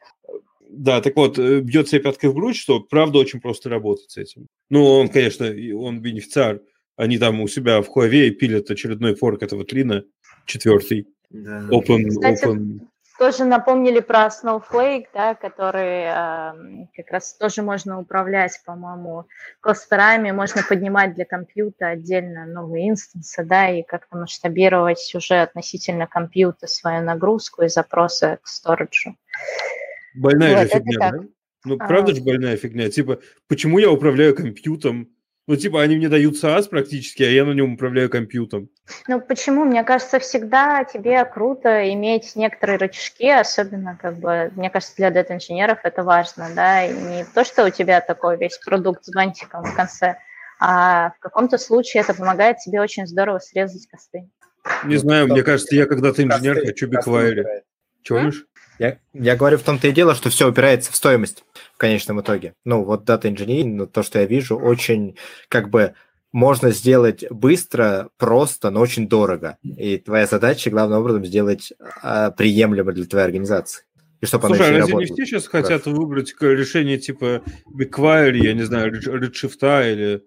Да, так вот, э, бьет себя пяткой в грудь, что правда очень просто работать с этим. Ну, он, конечно, он бенефициар. Они там у себя в Huawei пилят очередной форк этого трина, четвертый. Да. Open, Кстати, open. тоже напомнили про Snowflake, да, который э, как раз тоже можно управлять, по-моему, кластерами, можно поднимать для компьютера отдельно новые инстансы, да, и как-то масштабировать уже относительно компьютера свою нагрузку и запросы к сториджу. Больная вот, же фигня, да? Ну, а... правда же больная фигня? Типа, почему я управляю компьютером? Ну, типа, они мне дают SaaS практически, а я на нем управляю компьютером. Ну, почему? Мне кажется, всегда тебе круто иметь некоторые рычажки, особенно, как бы, мне кажется, для дата-инженеров это важно, да, и не то, что у тебя такой весь продукт с бантиком в конце, а в каком-то случае это помогает тебе очень здорово срезать косты. Не знаю, мне кажется, я когда-то инженер, хочу биквайри. Чего, я, я говорю в том-то и дело, что все упирается в стоимость в конечном итоге. Ну, вот Data Engineering, ну, то, что я вижу, очень как бы можно сделать быстро, просто, но очень дорого. И твоя задача, главным образом, сделать а, приемлемо для твоей организации. И чтобы Слушай, а она разве не все сейчас хотят выбрать решение типа BigQuery, я не знаю, Red- Redshift или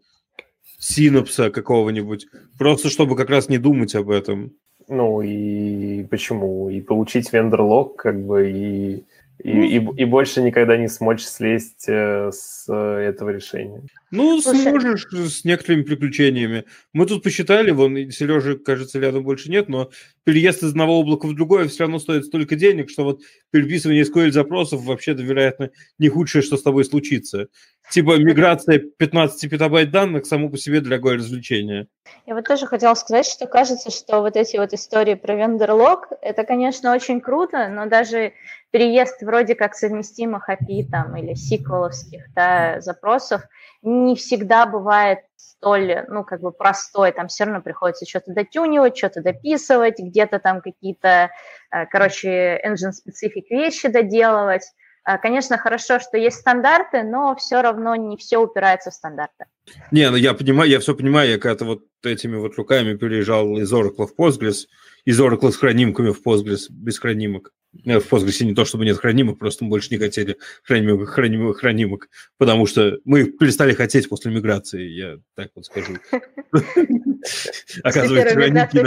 Synapse какого-нибудь, просто чтобы как раз не думать об этом. Ну и почему? И получить вендор-лог, как бы, и, и, и, и больше никогда не смочь слезть э, с э, этого решения. Ну, Слушай. сможешь с некоторыми приключениями. Мы тут посчитали, вон Сережи, кажется, рядом больше нет, но переезд из одного облака в другое все равно стоит столько денег, что вот переписывание SQL запросов вообще-то, вероятно, не худшее, что с тобой случится. Типа миграция 15 петабайт данных само по себе дорогое развлечение. Я вот тоже хотела сказать, что кажется, что вот эти вот истории про вендор-лог, это, конечно, очень круто, но даже переезд вроде как совместимых API там или сиквеловских да, запросов не всегда бывает столь, ну, как бы простой, там все равно приходится что-то дотюнивать, что-то дописывать, где-то там какие-то, э, короче, engine-specific вещи доделывать. А, Конечно, хорошо, что есть стандарты, но все равно не все упирается в стандарты. Не, ну я понимаю, я все понимаю, я когда-то вот этими вот руками переезжал из Oracle в Postgres, из Oracle с хранимками в Postgres без хранимок. Э, В Postgres не то, чтобы нет хранимок, просто мы больше не хотели хранимок, хранимок, хранимок, потому что мы перестали хотеть после миграции, я так вот скажу. Оказывается, хранимки.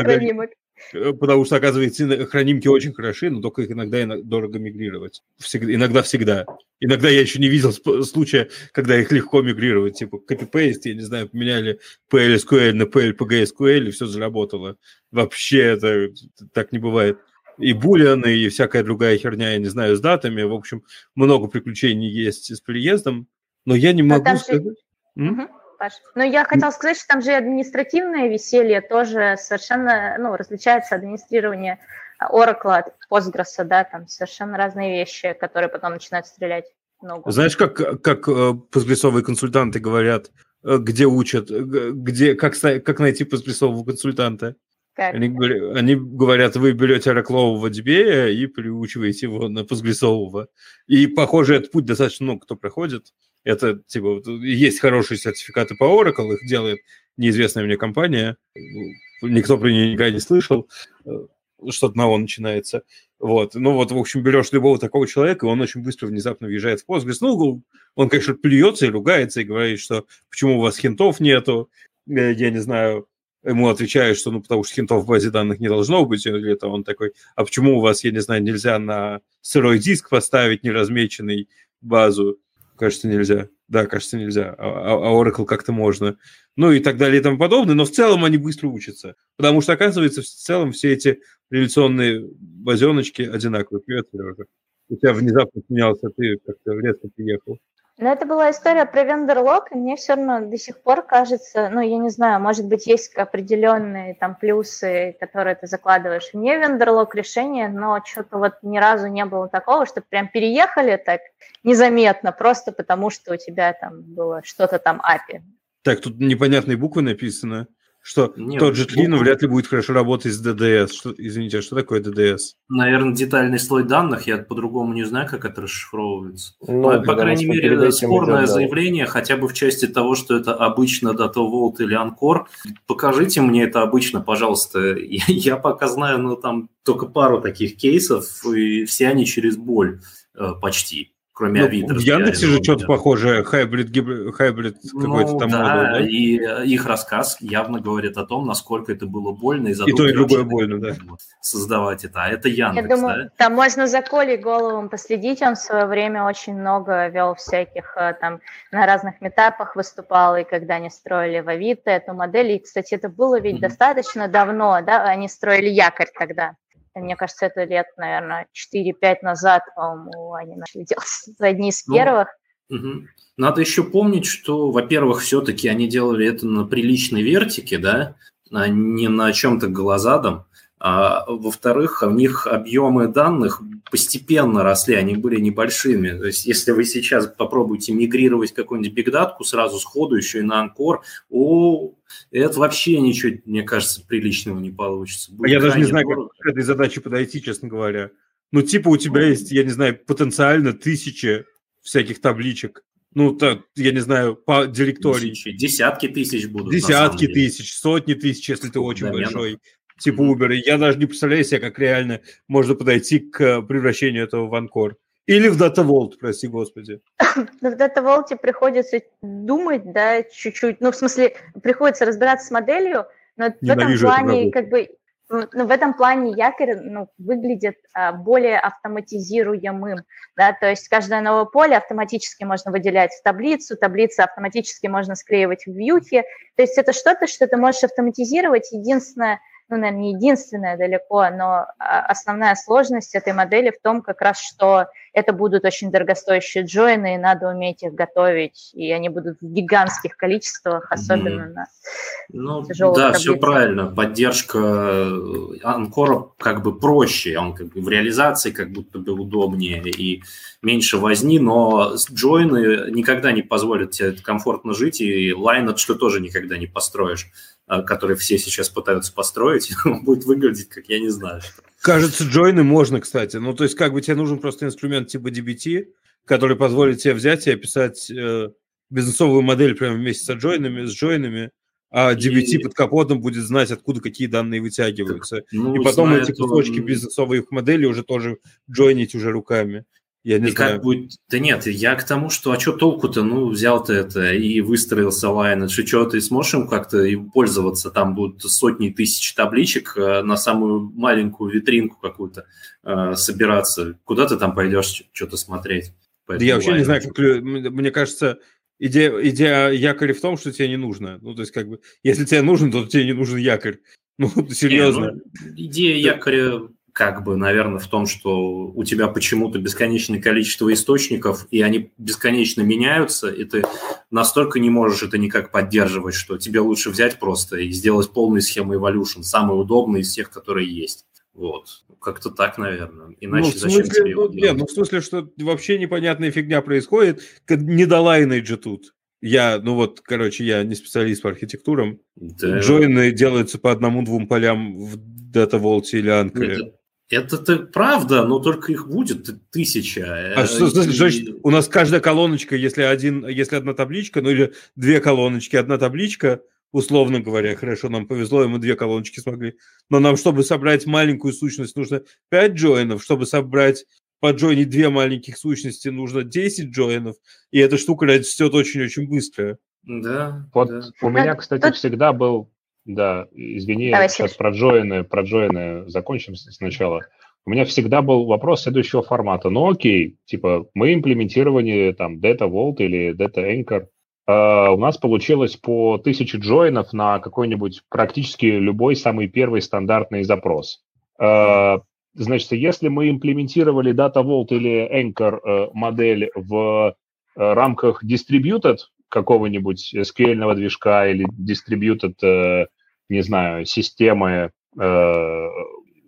Э, Потому что, оказывается, хранимки очень хороши, но только их иногда ино- дорого мигрировать. Всегда, иногда всегда. Иногда я еще не видел случая, когда их легко мигрировать. Типа копипейст, я не знаю, поменяли PLSQL на PLPGSQL, и все заработало. Вообще это так не бывает. И булианы, и всякая другая херня, я не знаю, с датами. В общем, много приключений есть с переездом. Но я не могу же- сказать... Паш. Но я хотела сказать, что там же и административное веселье тоже совершенно, ну, различается администрирование Oracle от Postgres, да, там совершенно разные вещи, которые потом начинают стрелять ногу. Знаешь, как, как э, постгрессовые консультанты говорят, э, где учат, где, как, как найти постгрессового консультанта? Они, они говорят, вы берете ораклового дебея и приучиваете его на постгрессового. И, похоже, этот путь достаточно много кто проходит. Это, типа, есть хорошие сертификаты по Oracle, их делает неизвестная мне компания. Никто про нее никогда не слышал. Э, Что-то на он начинается. Вот. Ну вот, в общем, берешь любого такого человека, и он очень быстро внезапно въезжает в Postgres. Ну, он, конечно, плюется и ругается, и говорит, что почему у вас хинтов нету, Э, я не знаю, ему отвечают, что ну потому что хинтов в базе данных не должно быть, или это он такой, а почему у вас, я не знаю, нельзя на сырой диск поставить неразмеченный базу? Кажется, нельзя. Да, кажется, нельзя. А, а- а Oracle как-то можно. Ну и так далее и тому подобное, но в целом они быстро учатся. Потому что, оказывается, в целом все эти реляционные базеночки одинаковые. Привет, Сережа. У тебя внезапно сменялся, ты как-то резко приехал. Но это была история про вендор-лог, и мне все равно до сих пор кажется, ну, я не знаю, может быть, есть определенные там плюсы, которые ты закладываешь вне вендор-лог решения, но что-то вот ни разу не было такого, что прям переехали так незаметно, просто потому что у тебя там было что-то там API. Так, тут непонятные буквы написано, что Нет, тот же Тлин буквы- вряд ли будет хорошо работать с DDS. Что, извините, а что такое DDS? Наверное, детальный слой данных, я по-другому не знаю, как это расшифровывается. Ну, по, по крайней мере, спорное идет, да. заявление, хотя бы в части того, что это обычно Data Vault или Анкор. Покажите мне это обычно, пожалуйста. Я, я пока знаю, ну, там только пару таких кейсов, и все они через боль э, почти, кроме Ну, Авито. в Яндексе же что-то похожее, хайбрид, гибрид, хайбрид какой-то Ну там да, модуль, да? и э, их рассказ явно говорит о том, насколько это было больно. И, И то, и другое больно, да. Создавать это. А это Я Яндекс, думаю, да? там можно за Колей Головым последить. Он в свое время очень много вел всяких э, там на разных метапах выступал, и когда они строили в Авито эту модель. И, кстати, это было ведь Мгм. достаточно давно, да, они строили якорь тогда. Мне кажется, это лет, наверное, 4-5 назад, по-моему, они начали делать одни из Ну, первых. Мгм. Надо еще помнить, что, во-первых, все-таки они делали это на приличной вертике, да, а не на чем-то голозадом. А во-вторых, у них объемы данных постепенно росли, они были небольшими. То есть, если вы сейчас попробуете мигрировать какую-нибудь бигдатку сразу сходу, еще и на Анкор, о, это вообще ничего, мне кажется, приличного не получится. А Будет я даже не знаю, как дорого. к этой задаче подойти, честно говоря. Ну, типа у тебя есть, я не знаю, потенциально тысячи всяких табличек. Ну, так, я не знаю, по директории. Тысячи, десятки тысяч будут. Десятки тысяч, сотни тысяч, если ты очень Доменов. большой типа Uber. Я даже не представляю себе, как реально можно подойти к превращению этого в Анкор. Или в Data Vault, прости господи. Но в Data Vault приходится думать, да, чуть-чуть. Ну, в смысле, приходится разбираться с моделью, но Ненавижу в этом плане, как бы, ну, в этом плане якорь ну, выглядит а, более автоматизируемым, да, то есть каждое новое поле автоматически можно выделять в таблицу, таблицы автоматически можно склеивать в вьюхе, то есть это что-то, что ты можешь автоматизировать, единственное – ну, наверное, не единственная далеко, но а, основная сложность этой модели в том, как раз, что это будут очень дорогостоящие джойны, и надо уметь их готовить, и они будут в гигантских количествах, особенно mm. на ну, тяжелых Да, таблицах. все правильно. Поддержка Анкора как бы проще, он как бы в реализации как будто бы удобнее и меньше возни, но джойны никогда не позволят тебе комфортно жить, и лайн что тоже никогда не построишь. А, который все сейчас пытаются построить, он будет выглядеть, как я не знаю. Кажется, джойны можно, кстати. Ну, то есть, как бы тебе нужен просто инструмент типа DBT, который позволит тебе взять и описать э, бизнесовую модель прямо вместе с джойнами, с джойнами, а DBT и... под капотом будет знать, откуда какие данные вытягиваются. Так, ну, и потом эти кусочки он... бизнесовых моделей уже тоже джойнить уже руками. Я не и знаю. Как будет... Да нет, я к тому, что а что толку-то? Ну, взял ты это и выстроился лайн. Что, что ты сможешь им как-то им пользоваться? Там будут сотни тысяч табличек э, на самую маленькую витринку какую-то э, собираться. Куда ты там пойдешь что-то смотреть? Да я вообще не знаю, как... Мне кажется, идея, идея якоря в том, что тебе не нужно. Ну, то есть, как бы, если тебе нужен, то тебе не нужен якорь. Ну, серьезно. Не, ну, идея якоря как бы, наверное, в том, что у тебя почему-то бесконечное количество источников, и они бесконечно меняются, и ты настолько не можешь это никак поддерживать, что тебе лучше взять просто и сделать полную схему Evolution, самый удобный из всех, которые есть. Вот. Как-то так, наверное. Иначе ну, зачем смысле, тебе его ну, Нет, ну в смысле, что вообще непонятная фигня происходит. Не до же тут. Я, ну вот, короче, я не специалист по архитектурам. Да. Джойны делаются по одному-двум полям в Data Vault или Анкоре. Это правда, но только их будет тысяча. А что значит, и... у нас каждая колоночка, если, один, если одна табличка, ну или две колоночки, одна табличка, условно говоря, хорошо, нам повезло, и мы две колоночки смогли. Но нам, чтобы собрать маленькую сущность, нужно 5 джойнов, чтобы собрать поджойнить две маленьких сущности, нужно 10 джойнов, и эта штука растет очень-очень быстро. Да. Вот да. у меня, кстати, всегда был да, извини, Давай, сейчас про джойны, про джойны закончим сначала. У меня всегда был вопрос следующего формата. Ну окей, типа мы имплементировали там Data Vault или Data Anchor. Uh, у нас получилось по тысяче джойнов на какой-нибудь практически любой самый первый стандартный запрос. Uh, значит, если мы имплементировали Data Vault или Anchor uh, модель в рамках distributed какого-нибудь SQL движка или distributed не знаю, системы э,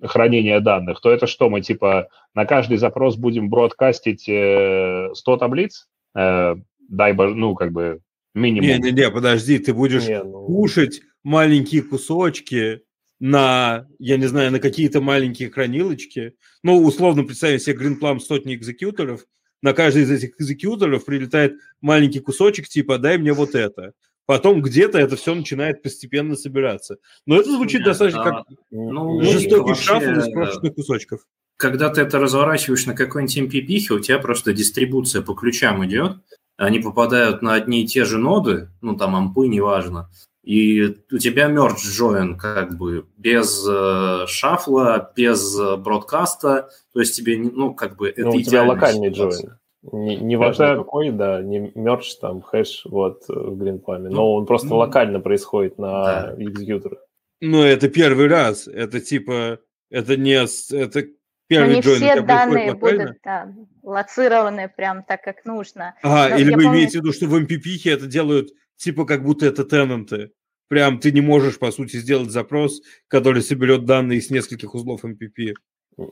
хранения данных, то это что, мы типа на каждый запрос будем бродкастить э, 100 таблиц? Э, дай боже, ну, как бы минимум. Не-не-не, подожди, ты будешь не, ну... кушать маленькие кусочки на, я не знаю, на какие-то маленькие хранилочки. Ну, условно представим себе Greenplum сотни экзекьюторов, на каждый из этих экзекьюторов прилетает маленький кусочек, типа, дай мне вот это потом где-то это все начинает постепенно собираться. Но это звучит Нет, достаточно а, как ну, жестокий вообще, шафл из прошлых кусочков. Когда ты это разворачиваешь на какой-нибудь MPP, у тебя просто дистрибуция по ключам идет, они попадают на одни и те же ноды, ну там ампы, неважно, и у тебя merge join как бы без э, шафла, без э, бродкаста, то есть тебе, ну, как бы это ну, у тебя локальный join. Не, не важно это... какой, да, не мерч там, хэш вот э, в Greenplum, но он просто ну, локально происходит на да. экзекьюторах. Ну, это первый раз, это типа, это не, это первый Но не все данные будут да, лоцированы прям так, как нужно. Ага, но или вы помню... имеете в виду, что в MPP это делают типа как будто это тенанты. Прям ты не можешь, по сути, сделать запрос, который соберет данные с нескольких узлов MPP.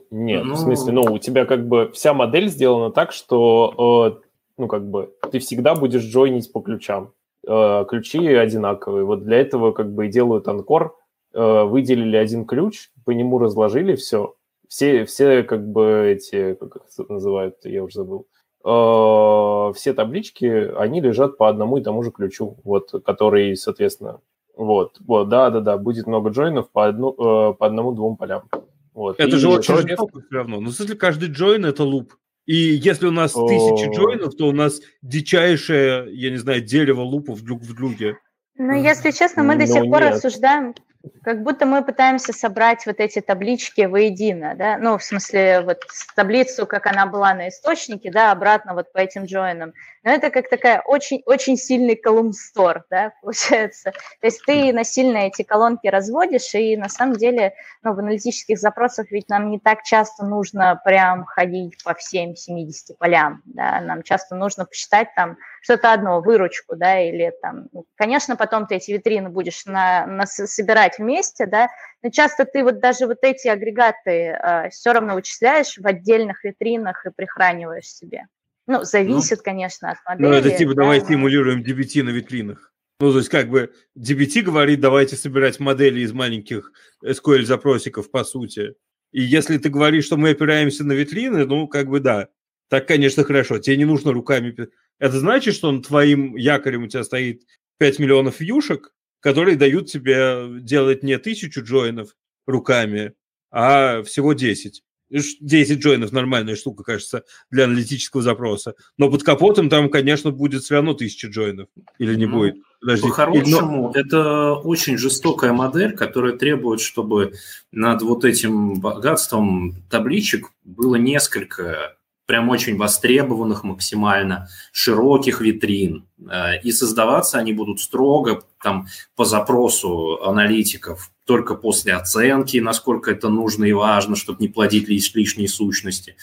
Нет, ну... в смысле, ну, у тебя как бы вся модель сделана так, что, э, ну, как бы, ты всегда будешь джойнить по ключам. Э, ключи одинаковые. Вот для этого как бы и делают анкор. Э, выделили один ключ, по нему разложили все. Все, все как бы эти, как их называют, я уже забыл, э, все таблички, они лежат по одному и тому же ключу, вот, который, соответственно, Вот, вот, да, да, да, будет много джойнов по, одну, э, по одному-двум полям. Вот. Это и же очень жестоко все равно. Ну, если каждый джойн это луп. И если у нас тысячи джойнов, то у нас дичайшее, я не знаю, дерево лупов друг в друге. Ну, если честно, мы до сих пор рассуждаем как будто мы пытаемся собрать вот эти таблички воедино, да, ну, в смысле, вот таблицу, как она была на источнике, да, обратно вот по этим джойнам. Но это как такая очень, очень сильный колумн-стор, да, получается. То есть ты насильно эти колонки разводишь, и на самом деле, ну, в аналитических запросах ведь нам не так часто нужно прям ходить по всем 70 полям, да, нам часто нужно посчитать там что-то одно, выручку, да, или там, ну, конечно, потом ты эти витрины будешь на, на собирать вместе, да, но часто ты вот даже вот эти агрегаты э, все равно вычисляешь в отдельных витринах и прихраниваешь себе. Ну, зависит, ну, конечно, от модели. Ну, это типа да, давай стимулируем DBT на витринах. Ну, то есть, как бы DBT говорит, давайте собирать модели из маленьких SQL-запросиков, по сути. И если ты говоришь, что мы опираемся на витрины, ну, как бы да, так, конечно, хорошо. Тебе не нужно руками это значит, что он твоим якорем у тебя стоит 5 миллионов вьюшек, которые дают тебе делать не тысячу джойнов руками, а всего 10. 10 джойнов нормальная штука, кажется, для аналитического запроса. Но под капотом там, конечно, будет все равно тысяча джойнов. Или не ну, будет. Подожди. По-хорошему, Но... это очень жестокая модель, которая требует, чтобы над вот этим богатством табличек было несколько прям очень востребованных максимально, широких витрин. Э, и создаваться они будут строго там, по запросу аналитиков, только после оценки, насколько это нужно и важно, чтобы не плодить лишние сущности.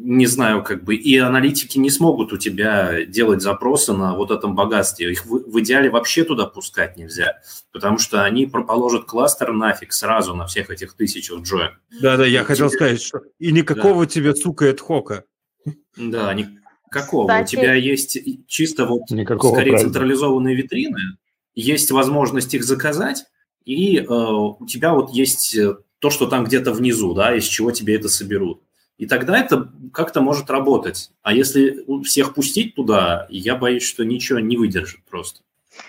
Не знаю, как бы, и аналитики не смогут у тебя делать запросы на вот этом богатстве. Их в, в идеале вообще туда пускать нельзя, потому что они проположат кластер нафиг сразу на всех этих тысячах джоин. Да-да, я и хотел тебе... сказать, что и никакого да. тебе, сука, эдхока. Да, никакого. Кстати... У тебя есть чисто вот никакого скорее правильно. централизованные витрины, есть возможность их заказать, и э, у тебя вот есть э, то, что там где-то внизу, да, из чего тебе это соберут. И тогда это как-то может работать. А если всех пустить туда, я боюсь, что ничего не выдержит просто.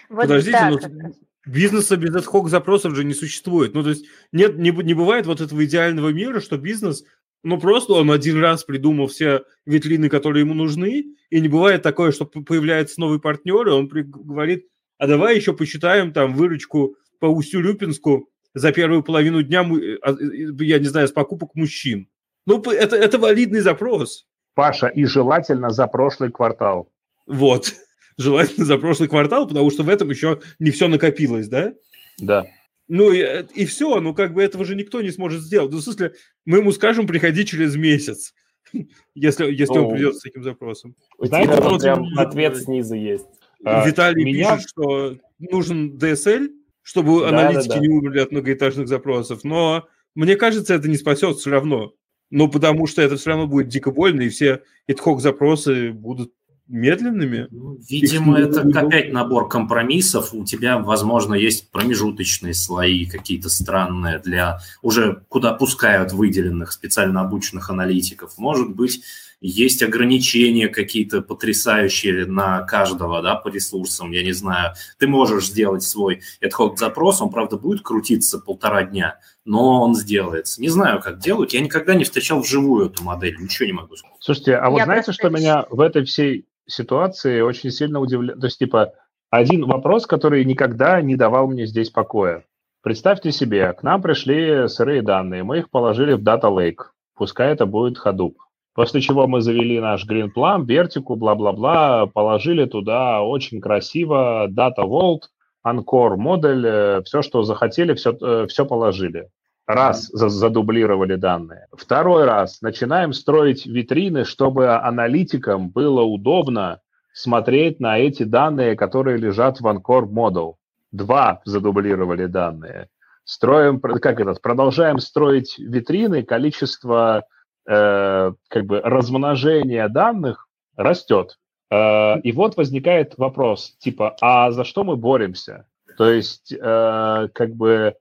Вот Подождите, да, ну, бизнеса без ad запросов же не существует. Ну, то есть нет, не, не бывает вот этого идеального мира, что бизнес, ну, просто он один раз придумал все витрины, которые ему нужны, и не бывает такое, что появляется новый партнер, и он при, говорит, а давай еще посчитаем там выручку по Устю-Люпинску за первую половину дня, а, я не знаю, с покупок мужчин. Ну, это, это валидный запрос. Паша, и желательно за прошлый квартал. Вот. Желательно за прошлый квартал, потому что в этом еще не все накопилось, да? Да. Ну и, и все, ну как бы этого же никто не сможет сделать. Ну, в смысле, мы ему скажем, приходи через месяц, если, если он придет с таким запросом. У Знаете, тебя вот прям ответ снизу есть. А, Виталий меня... пишет, что нужен DSL, чтобы да, аналитики да, да. не умерли от многоэтажных запросов, но мне кажется, это не спасет все равно. Ну, потому что это все равно будет дико больно, и все ad запросы будут медленными. Ну, видимо, это не опять набор компромиссов. У тебя, возможно, есть промежуточные слои какие-то странные для уже куда пускают выделенных специально обученных аналитиков. Может быть, есть ограничения какие-то потрясающие на каждого, да, по ресурсам, я не знаю. Ты можешь сделать свой ad запрос, он, правда, будет крутиться полтора дня, но он сделается. Не знаю, как делают. Я никогда не встречал вживую эту модель, ничего не могу сказать. Слушайте, а вот я знаете, что меня в этой всей ситуации очень сильно удивляет? То есть, типа, один вопрос, который никогда не давал мне здесь покоя. Представьте себе, к нам пришли сырые данные, мы их положили в Data Lake. Пускай это будет Hadoop. После чего мы завели наш Green Plum, вертику, бла-бла-бла, положили туда очень красиво Data Vault, Encore модуль, э, все, что захотели, все, э, все положили. Раз задублировали данные. Второй раз начинаем строить витрины, чтобы аналитикам было удобно смотреть на эти данные, которые лежат в Encore Model. Два задублировали данные. Строим, как это, продолжаем строить витрины, количество Э, как бы размножение данных растет. Э, и вот возникает вопрос, типа, а за что мы боремся? То есть, э, как бы,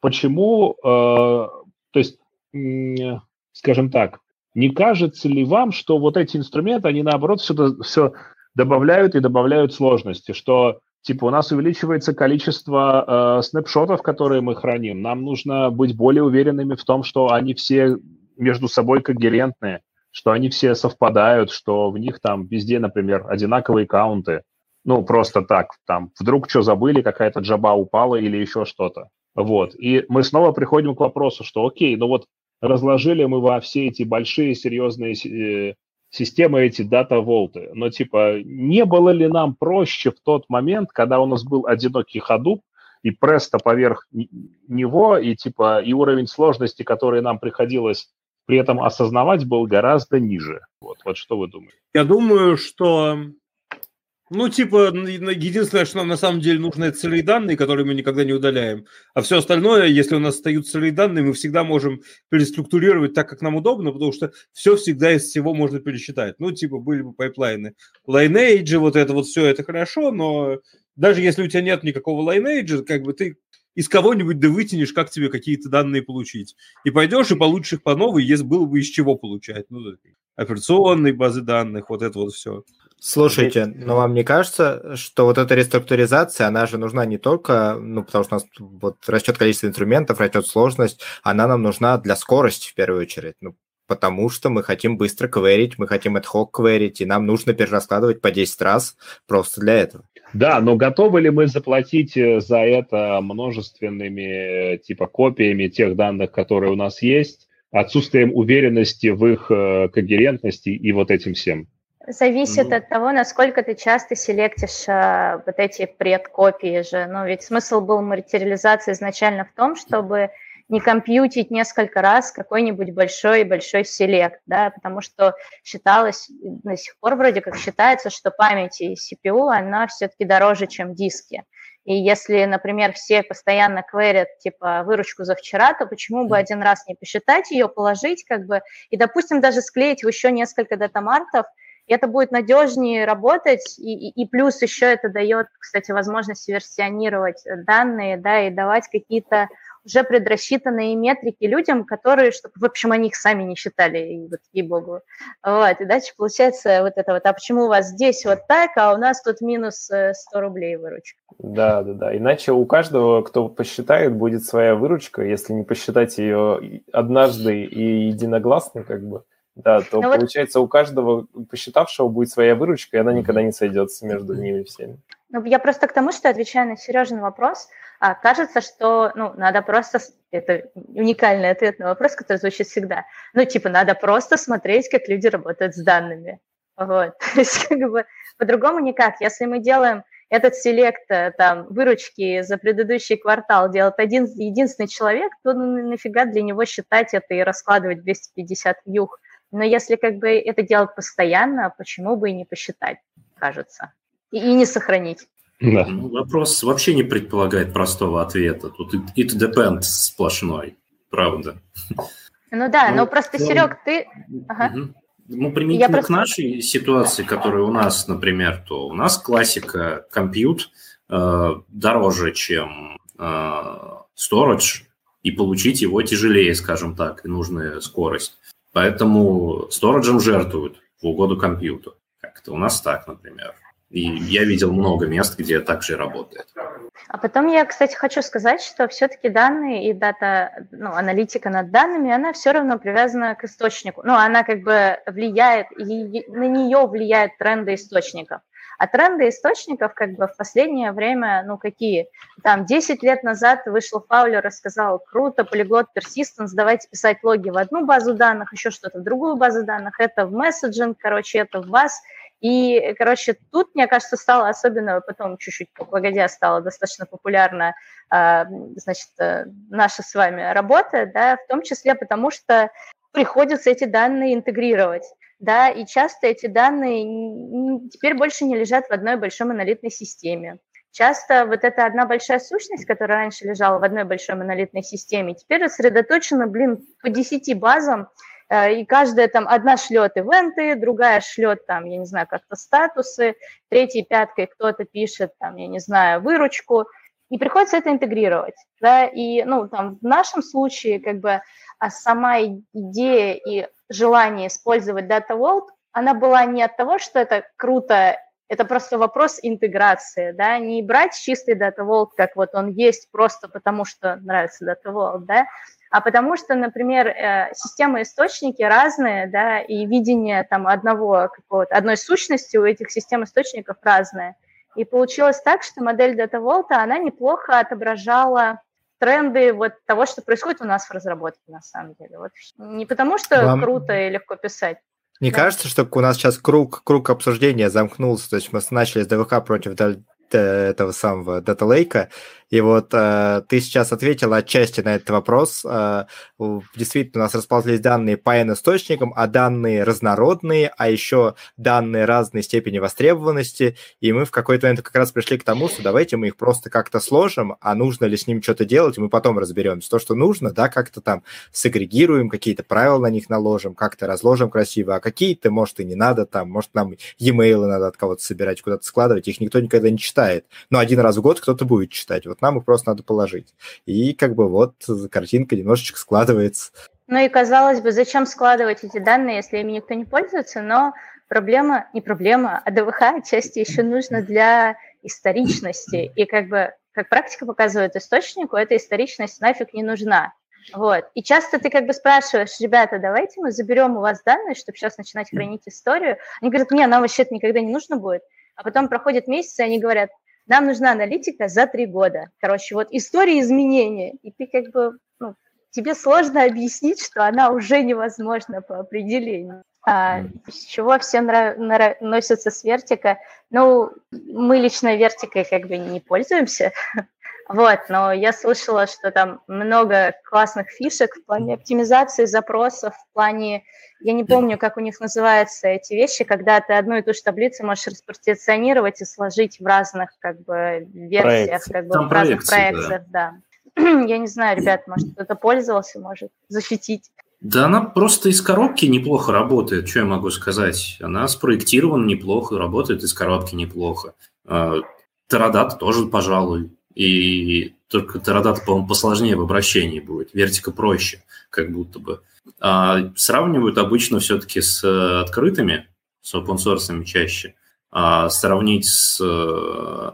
почему, то есть, скажем так, не кажется ли вам, что вот эти инструменты, они наоборот все, все добавляют и добавляют сложности, что типа у нас увеличивается количество э, снапшотов, которые мы храним. Нам нужно быть более уверенными в том, что они все между собой когерентные, что они все совпадают, что в них там везде, например, одинаковые каунты. Ну, просто так, там, вдруг что забыли, какая-то джаба упала или еще что-то. Вот. И мы снова приходим к вопросу, что окей, ну вот разложили мы во все эти большие серьезные э, системы эти дата-волты. Но типа не было ли нам проще в тот момент, когда у нас был одинокий ходу и престо поверх него, и типа и уровень сложности, который нам приходилось при этом осознавать, был гораздо ниже. Вот, вот что вы думаете? Я думаю, что ну, типа, единственное, что нам на самом деле нужно, это целые данные, которые мы никогда не удаляем. А все остальное, если у нас остаются целые данные, мы всегда можем переструктурировать так, как нам удобно, потому что все всегда из всего можно пересчитать. Ну, типа, были бы пайплайны. Lineage, вот это вот все, это хорошо, но даже если у тебя нет никакого Lineage, как бы ты из кого-нибудь да вытянешь, как тебе какие-то данные получить. И пойдешь и получишь их по новой, если было бы из чего получать. Ну, операционные базы данных, вот это вот все. Слушайте, но вам не кажется, что вот эта реструктуризация, она же нужна не только, ну, потому что у нас вот растет количество инструментов, растет сложность, она нам нужна для скорости в первую очередь. Ну, потому что мы хотим быстро кверить, мы хотим ad hoc кверить, и нам нужно перераскладывать по 10 раз просто для этого. Да, но готовы ли мы заплатить э, за это множественными э, типа копиями тех данных, которые у нас есть, отсутствием уверенности в их э, когерентности и вот этим всем? Зависит mm-hmm. от того, насколько ты часто селектишь а, вот эти предкопии же. Ну, ведь смысл был материализации изначально в том, чтобы не компьютить несколько раз какой-нибудь большой-большой селект, да, потому что считалось, до сих пор вроде как считается, что память и CPU, она все-таки дороже, чем диски. И если, например, все постоянно кверят, типа, выручку за вчера, то почему бы один раз не посчитать ее, положить, как бы, и, допустим, даже склеить в еще несколько датамартов, и это будет надежнее работать, и, и, и плюс еще это дает, кстати, возможность версионировать данные, да, и давать какие-то уже предрасчитанные метрики людям, которые, чтобы, в общем, они их сами не считали, и вот, ей-богу. Вот, и дальше получается вот это вот, а почему у вас здесь вот так, а у нас тут минус 100 э, рублей выручка? Да, да, да. Иначе у каждого, кто посчитает, будет своя выручка. Если не посчитать ее однажды и единогласно, как бы, да, то ну, получается вот... у каждого посчитавшего будет своя выручка, и она никогда не сойдется между ними всеми. Ну, я просто к тому, что отвечаю на Сережин вопрос, а, кажется, что ну, надо просто... Это уникальный ответ на вопрос, который звучит всегда. Ну, типа, надо просто смотреть, как люди работают с данными. Вот. То есть, как бы, по-другому никак. Если мы делаем этот селект э, там выручки за предыдущий квартал делает один единственный человек, то ну, нафига для него считать это и раскладывать 250 вьюх но если как бы это делать постоянно, почему бы и не посчитать, кажется, и, и не сохранить. Да. Ну, вопрос вообще не предполагает простого ответа. Тут it depends сплошной, правда. Ну да, ну, но просто, ну, Серег, ты... Ага. Ну, применительно просто... к нашей ситуации, которая у нас, например, то у нас классика компьют э, дороже, чем э, storage, и получить его тяжелее, скажем так, и нужная скорость. Поэтому сториджем жертвуют в угоду компьютеру. Как-то у нас так, например. И я видел много мест, где так же работает. А потом я, кстати, хочу сказать, что все-таки данные и дата, ну, аналитика над данными, она все равно привязана к источнику. Ну, она как бы влияет, и на нее влияют тренды источников. А тренды источников как бы в последнее время, ну какие? Там 10 лет назад вышел Фаулер и сказал, круто, полиглот persistence, давайте писать логи в одну базу данных, еще что-то в другую базу данных, это в месседжинг, короче, это в вас. И, короче, тут, мне кажется, стало особенно, потом чуть-чуть погодя стало достаточно популярна, значит, э, наша с вами работа, да, в том числе потому, что приходится эти данные интегрировать да, и часто эти данные теперь больше не лежат в одной большой монолитной системе. Часто вот эта одна большая сущность, которая раньше лежала в одной большой монолитной системе, теперь рассредоточена, блин, по 10 базам, э, и каждая там одна шлет ивенты, другая шлет там, я не знаю, как-то статусы, третьей пяткой кто-то пишет там, я не знаю, выручку, и приходится это интегрировать, да, и, ну, там, в нашем случае, как бы, а сама идея и желание использовать Data Vault, она была не от того, что это круто Это просто вопрос интеграции, да, не брать чистый Data Vault, как вот он есть просто потому, что нравится Data Vault, да, а потому что, например, э, системы-источники разные, да, и видение там одного какого-то, одной сущности у этих систем-источников разное. И получилось так, что модель Data Vault, она неплохо отображала тренды вот того, что происходит у нас в разработке на самом деле. Вот не потому, что Вам... круто и легко писать. Не да. кажется, что у нас сейчас круг, круг обсуждения замкнулся, то есть мы начали с ДВХ против этого самого Data Lake, и вот э, ты сейчас ответил отчасти на этот вопрос. Э, действительно, у нас расползлись данные по N-источникам, а данные разнородные, а еще данные разной степени востребованности. И мы в какой-то момент как раз пришли к тому, что давайте мы их просто как-то сложим, а нужно ли с ним что-то делать, мы потом разберемся. То, что нужно, да, как-то там сегрегируем, какие-то правила на них наложим, как-то разложим красиво, а какие-то, может, и не надо там, может, нам e-mail надо от кого-то собирать, куда-то складывать, их никто никогда не читает. Но один раз в год кто-то будет читать. Вот нам их просто надо положить. И как бы вот картинка немножечко складывается. Ну и казалось бы, зачем складывать эти данные, если ими никто не пользуется, но проблема, не проблема, а ДВХ отчасти еще нужно для историчности. И как бы, как практика показывает источнику, эта историчность нафиг не нужна. Вот. И часто ты как бы спрашиваешь, ребята, давайте мы заберем у вас данные, чтобы сейчас начинать хранить историю. Они говорят, не, нам вообще это никогда не нужно будет. А потом проходит месяц, и они говорят, нам нужна аналитика за три года. Короче, вот история изменения. И ты как бы, ну, тебе сложно объяснить, что она уже невозможна по определению. А, с чего все нрав- нрав- носятся с вертика? Ну, мы лично вертикой как бы не пользуемся, вот, но я слышала, что там много классных фишек в плане оптимизации запросов, в плане, я не помню, как у них называются эти вещи, когда ты одну и ту же таблицу можешь распартиционировать и сложить в разных как бы версиях, Проекции. как бы там в разных проекциях, да. да. я не знаю, ребят, может, кто-то пользовался, может защитить. Да она просто из коробки неплохо работает, что я могу сказать. Она спроектирована неплохо, работает из коробки неплохо. А, Тарадат тоже, пожалуй, и только Терадата, по-моему, посложнее в обращении будет. Вертика проще, как будто бы. А сравнивают обычно все-таки с э, открытыми, с open source чаще. А сравнить с э,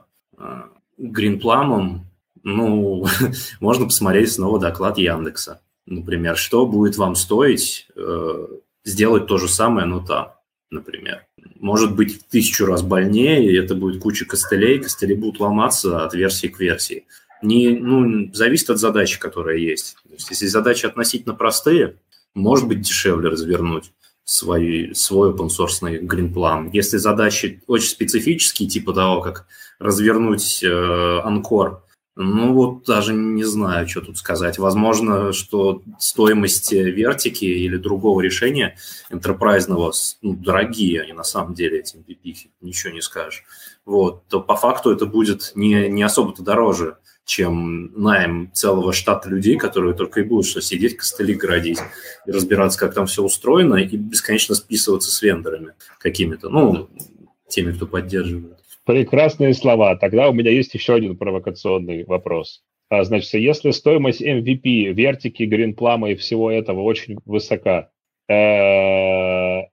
Greenplum, ну, можно посмотреть снова доклад Яндекса. Например, что будет вам стоить э, сделать то же самое, но там, например может быть в тысячу раз больнее, и это будет куча костылей, костыли будут ломаться от версии к версии. Не, ну, зависит от задачи, которая есть. Есть, если задачи относительно простые, может быть дешевле развернуть свой, свой open source гринплан. Если задачи очень специфические, типа того, как развернуть э, Анкор ну вот даже не знаю, что тут сказать. Возможно, что стоимость вертики или другого решения энтерпрайзного ну, дорогие, они на самом деле эти MVP, ничего не скажешь. Вот, то по факту это будет не, не особо-то дороже, чем найм целого штата людей, которые только и будут что сидеть, костыли градить и разбираться, как там все устроено, и бесконечно списываться с вендорами какими-то, ну, теми, кто поддерживает. Прекрасные слова. Тогда у меня есть еще один провокационный вопрос. А, значит, если стоимость MVP, вертики, гринплама и всего этого очень высока, э,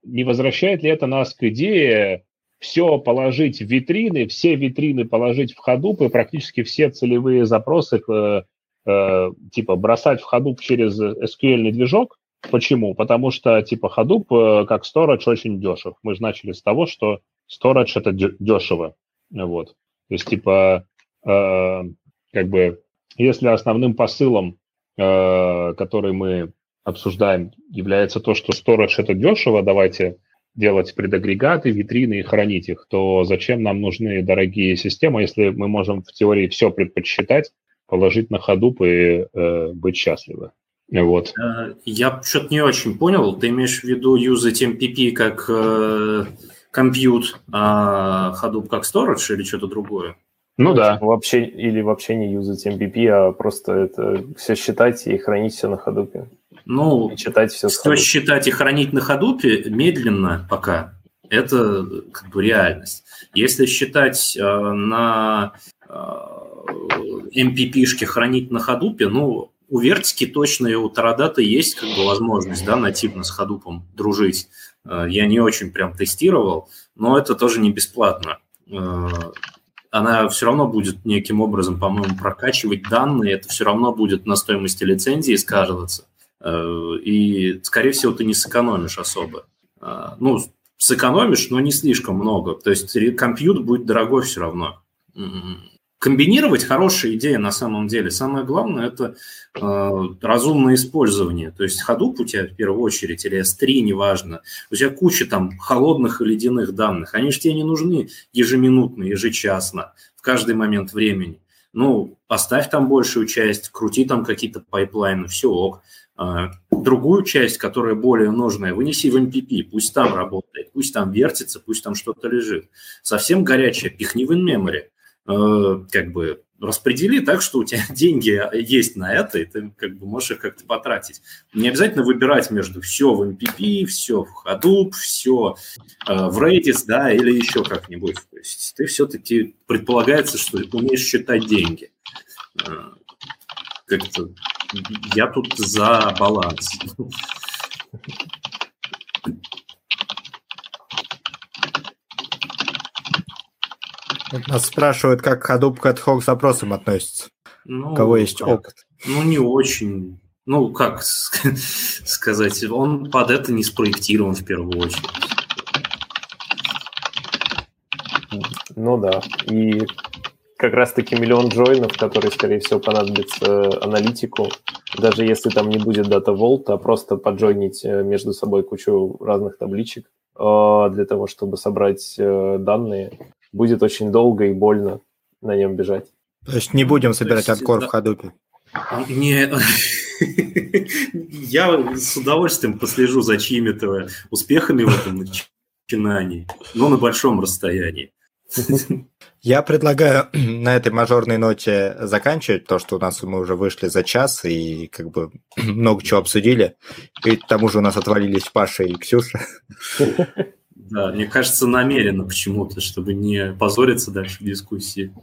не возвращает ли это нас к идее все положить в витрины, все витрины положить в Hadoop и практически все целевые запросы э, э, типа бросать в Hadoop через SQL движок? Почему? Потому что типа Hadoop как storage очень дешев. Мы же начали с того, что storage это дешево. Вот. То есть, типа, э, как бы, если основным посылом, э, который мы обсуждаем, является то, что storage это дешево, давайте делать предагрегаты, витрины и хранить их, то зачем нам нужны дорогие системы, если мы можем в теории все предпочитать, положить на ходу и э, быть счастливы? Вот. Э, я что-то не очень понял. Ты имеешь в виду юзать MPP как э, компьют, а Hadoop как storage или что-то другое? Ну да. Вообще, или вообще не юзать MPP, а просто это все считать и хранить все на Hadoop. Ну, и читать все, все считать и хранить на Hadoop медленно пока. Это как бы реальность. Если считать э, на э, MPP-шке хранить на Hadoop, ну, у Вертики точно и у Тарадата есть как бы возможность, да, нативно с Hadoop дружить. Э, я не очень прям тестировал, но это тоже не бесплатно. она все равно будет неким образом, по-моему, прокачивать данные, это все равно будет на стоимости лицензии сказываться. И, скорее всего, ты не сэкономишь особо. Ну, сэкономишь, но не слишком много. То есть компьютер будет дорогой все равно. Комбинировать хорошая идея на самом деле. Самое главное – это э, разумное использование. То есть Hadoop у тебя в первую очередь, или S3, неважно. У тебя куча там холодных и ледяных данных. Они же тебе не нужны ежеминутно, ежечасно, в каждый момент времени. Ну, поставь там большую часть, крути там какие-то пайплайны, все ок. А, другую часть, которая более нужная, вынеси в MPP, пусть там работает, пусть там вертится, пусть там что-то лежит. Совсем горячее, пихни в in-memory. Э, как бы распредели так, что у тебя деньги есть на это, и ты как бы можешь их как-то потратить. Не обязательно выбирать между все в MPP, все в Hadoop, все э, в Redis, да, или еще как-нибудь. То есть ты все-таки предполагается, что ты умеешь считать деньги. Э, как-то я тут за баланс. Нас спрашивают, как Hadoop к ad запросам относится. Ну, У кого есть как? опыт? Ну, не очень. Ну, как сказать, он под это не спроектирован в первую очередь. Ну да. И как раз-таки миллион джойнов, которые, скорее всего, понадобится аналитику. Даже если там не будет дата Vault, а просто поджойнить э, между собой кучу разных табличек э, для того, чтобы собрать э, данные, будет очень долго и больно на нем бежать. То есть не будем собирать откор в ходупе? Не, я с удовольствием послежу за чьими-то успехами в этом начинании, но на большом расстоянии. Я предлагаю на этой мажорной ноте заканчивать, то, что у нас мы уже вышли за час и как бы много чего обсудили. И к тому же у нас отвалились Паша и Ксюша. Да, мне кажется, намеренно почему-то, чтобы не позориться дальше в дискуссии.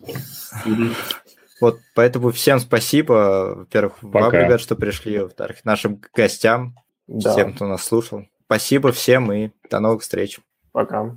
Вот, поэтому всем спасибо. Во-первых, вам, ребят, что пришли. Во-вторых, нашим гостям, да. всем, кто нас слушал. Спасибо всем и до новых встреч. Пока.